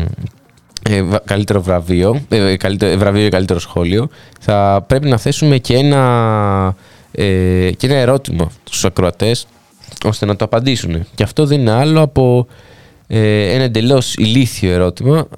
ε, βα- καλύτερο βραβείο, ε, καλύτερο, βραβείο για καλύτερο σχόλιο, θα πρέπει να θέσουμε και ένα, ε, και ένα ερώτημα στους ακροατές ώστε να το απαντήσουν. Και αυτό δεν είναι άλλο από ε, ένα εντελώς ηλίθιο ερώτημα.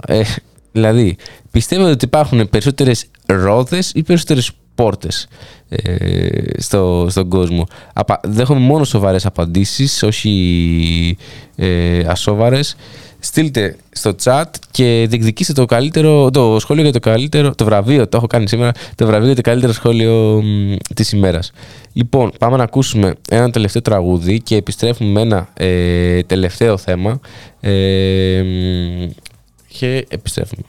Ε, δηλαδή, πιστεύετε ότι υπάρχουν περισσότερες ρόδες ή περισσότερες πόρτες ε, στο, στον κόσμο; Απα, δέχομαι μόνο σοβαρές απαντήσεις, όχι ε, ασόβαρες. Στείλτε στο chat και διεκδικήστε το καλύτερο, το σχόλιο για το καλύτερο, το βραβείο, το έχω κάνει σήμερα, το βραβείο για το καλύτερο σχόλιο μ, της ημέρας. Λοιπόν, πάμε να ακούσουμε ένα τελευταίο τραγούδι και επιστρέφουμε με ένα ε, τελευταίο θέμα ε, μ, και επιστρέφουμε.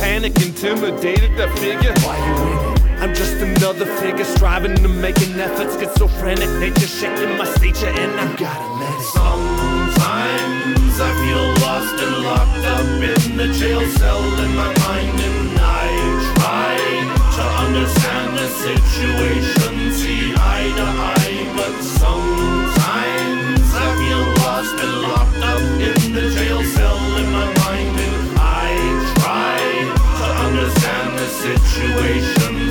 Panic, intimidated that figure. Why you in it? I'm just another figure striving to make an effort. Schizophrenic nature shaking my stature, and I gotta let it. Sometimes I feel lost and locked up in the jail cell in my mind, and I try to understand the situation, see eye to eye, but sometimes I feel lost and locked up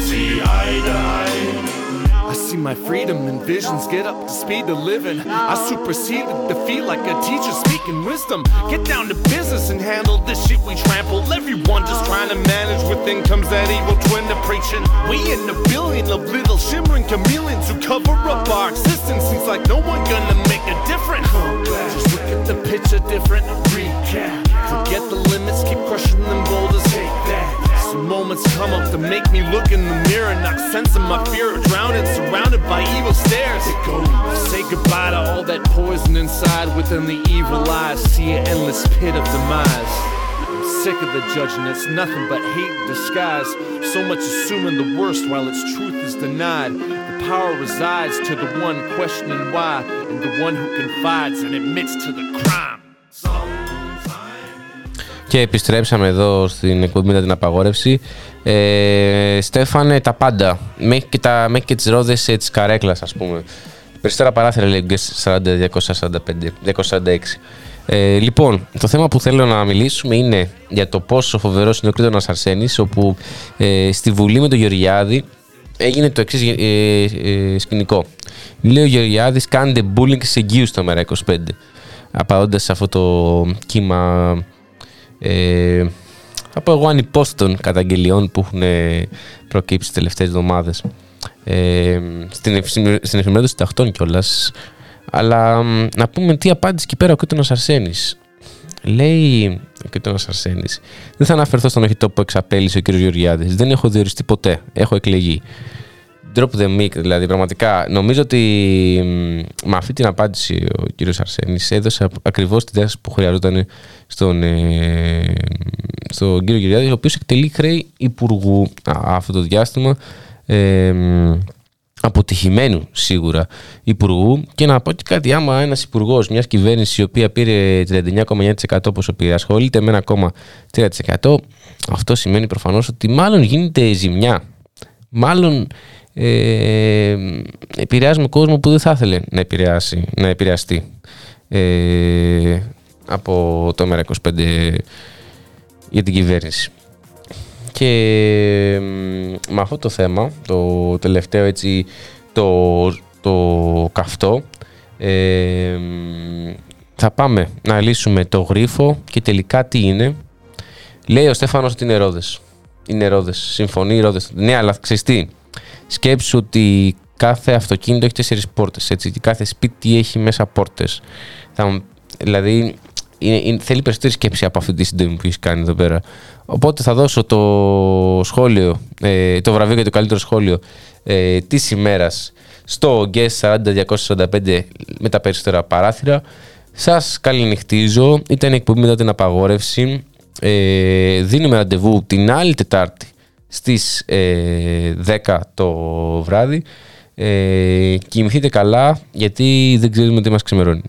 see eye to eye. I see my freedom and visions get up to speed to living. I supersede the defeat like a teacher speaking wisdom. Get down to business and handle this shit we trample. Everyone just trying to manage within comes that evil twin to preaching. We in a billion of little shimmering chameleons who cover up our existence. Seems like no one gonna make a difference. Just look at the picture different. Recap. Forget the limits, keep crushing them boulders. Some moments come up to make me look in the mirror, knock sense of my fear, of drowning, surrounded by evil stares. Say goodbye to all that poison inside within the evil eyes. See an endless pit of demise. I'm sick of the judging, it's nothing but hate in disguise. So much assuming the worst while its truth is denied. The power resides to the one questioning why, and the one who confides and admits to the crime. Και επιστρέψαμε εδώ στην εκπομπή μετά την απαγόρευση. Ε, Στέφανε, τα πάντα. Μέχρι και, τα, μέχρι και τις ρόδες ε, της καρέκλας, ας πούμε. Περισσότερα παράθυρα λέει Guest 40 245, 246. Ε, λοιπόν, το θέμα που θέλω να μιλήσουμε είναι για το πόσο φοβερός είναι ο Κρήτονας Αρσένης, όπου ε, στη Βουλή με τον Γεωργιάδη έγινε το εξής ε, ε, σκηνικό. Λέει ο Γεωργιάδης, κάντε bullying σε εγγύους στο ΜΕΡΑ25. Απαντώντας σε αυτό το κύμα ε, από εγώ ανυπόστων καταγγελιών που έχουν ε, προκύψει τις τελευταίες εβδομάδες ε, στην, εφημερίδα- στην εφημερίδα των συντακτών κιόλας. Αλλά μ, να πούμε τι απάντησε εκεί πέρα ο Κίτονος Αρσένης. Λέει ο Κίτονος Αρσένης Δεν θα αναφερθώ στον οχητό που εξαπέλυσε ο κ. Γεωργιάδης Δεν έχω διοριστεί ποτέ, έχω εκλεγεί Drop the mic, δηλαδή πραγματικά νομίζω ότι μ, με αυτή την απάντηση ο κύριος Αρσένης έδωσε απ- ακριβώς τη διάσταση που χρειαζόταν στον, ε, στον κύριο Κυριάδη ο οποίος εκτελεί χρέη υπουργού α, αυτό το διάστημα ε, μ, αποτυχημένου σίγουρα υπουργού. Και να πω και κάτι άμα ένας υπουργός μιας κυβέρνησης η οποία πήρε 39,9% όπως πήρε ασχολείται με 1,3% αυτό σημαίνει προφανώς ότι μάλλον γίνεται ζημιά. Μάλλον ε, επηρεάζουμε κόσμο που δεν θα ήθελε να, επηρεάσει, να επηρεαστεί ε, από το ΜΕΡΑ25 για την κυβέρνηση. Και μ, με αυτό το θέμα, το τελευταίο έτσι, το, το καυτό, ε, μ, θα πάμε να λύσουμε το γρίφο και τελικά τι είναι. Λέει ο Στέφανος ότι είναι ρόδες. Είναι ρόδες. Συμφωνεί ρόδες. Ναι, αλλά ξέρεις τι. Σκέψου ότι κάθε αυτοκίνητο έχει τέσσερις πόρτες. Και κάθε σπίτι έχει μέσα πόρτες. Δηλαδή, είναι, είναι, θέλει περισσότερη σκέψη από αυτή τη συντομή που έχεις κάνει εδώ πέρα. Οπότε θα δώσω το σχόλιο, ε, το βραβείο για το καλύτερο σχόλιο ε, της ημέρας στο Guest 40245 με τα περισσότερα παράθυρα. Σας καληνυχτίζω. Ήταν εκπομπή μετά την απαγόρευση. Ε, δίνουμε ραντεβού την άλλη Τετάρτη στις ε, 10 το βράδυ. Ε, κοιμηθείτε καλά γιατί δεν ξέρουμε τι μας ξημερώνει.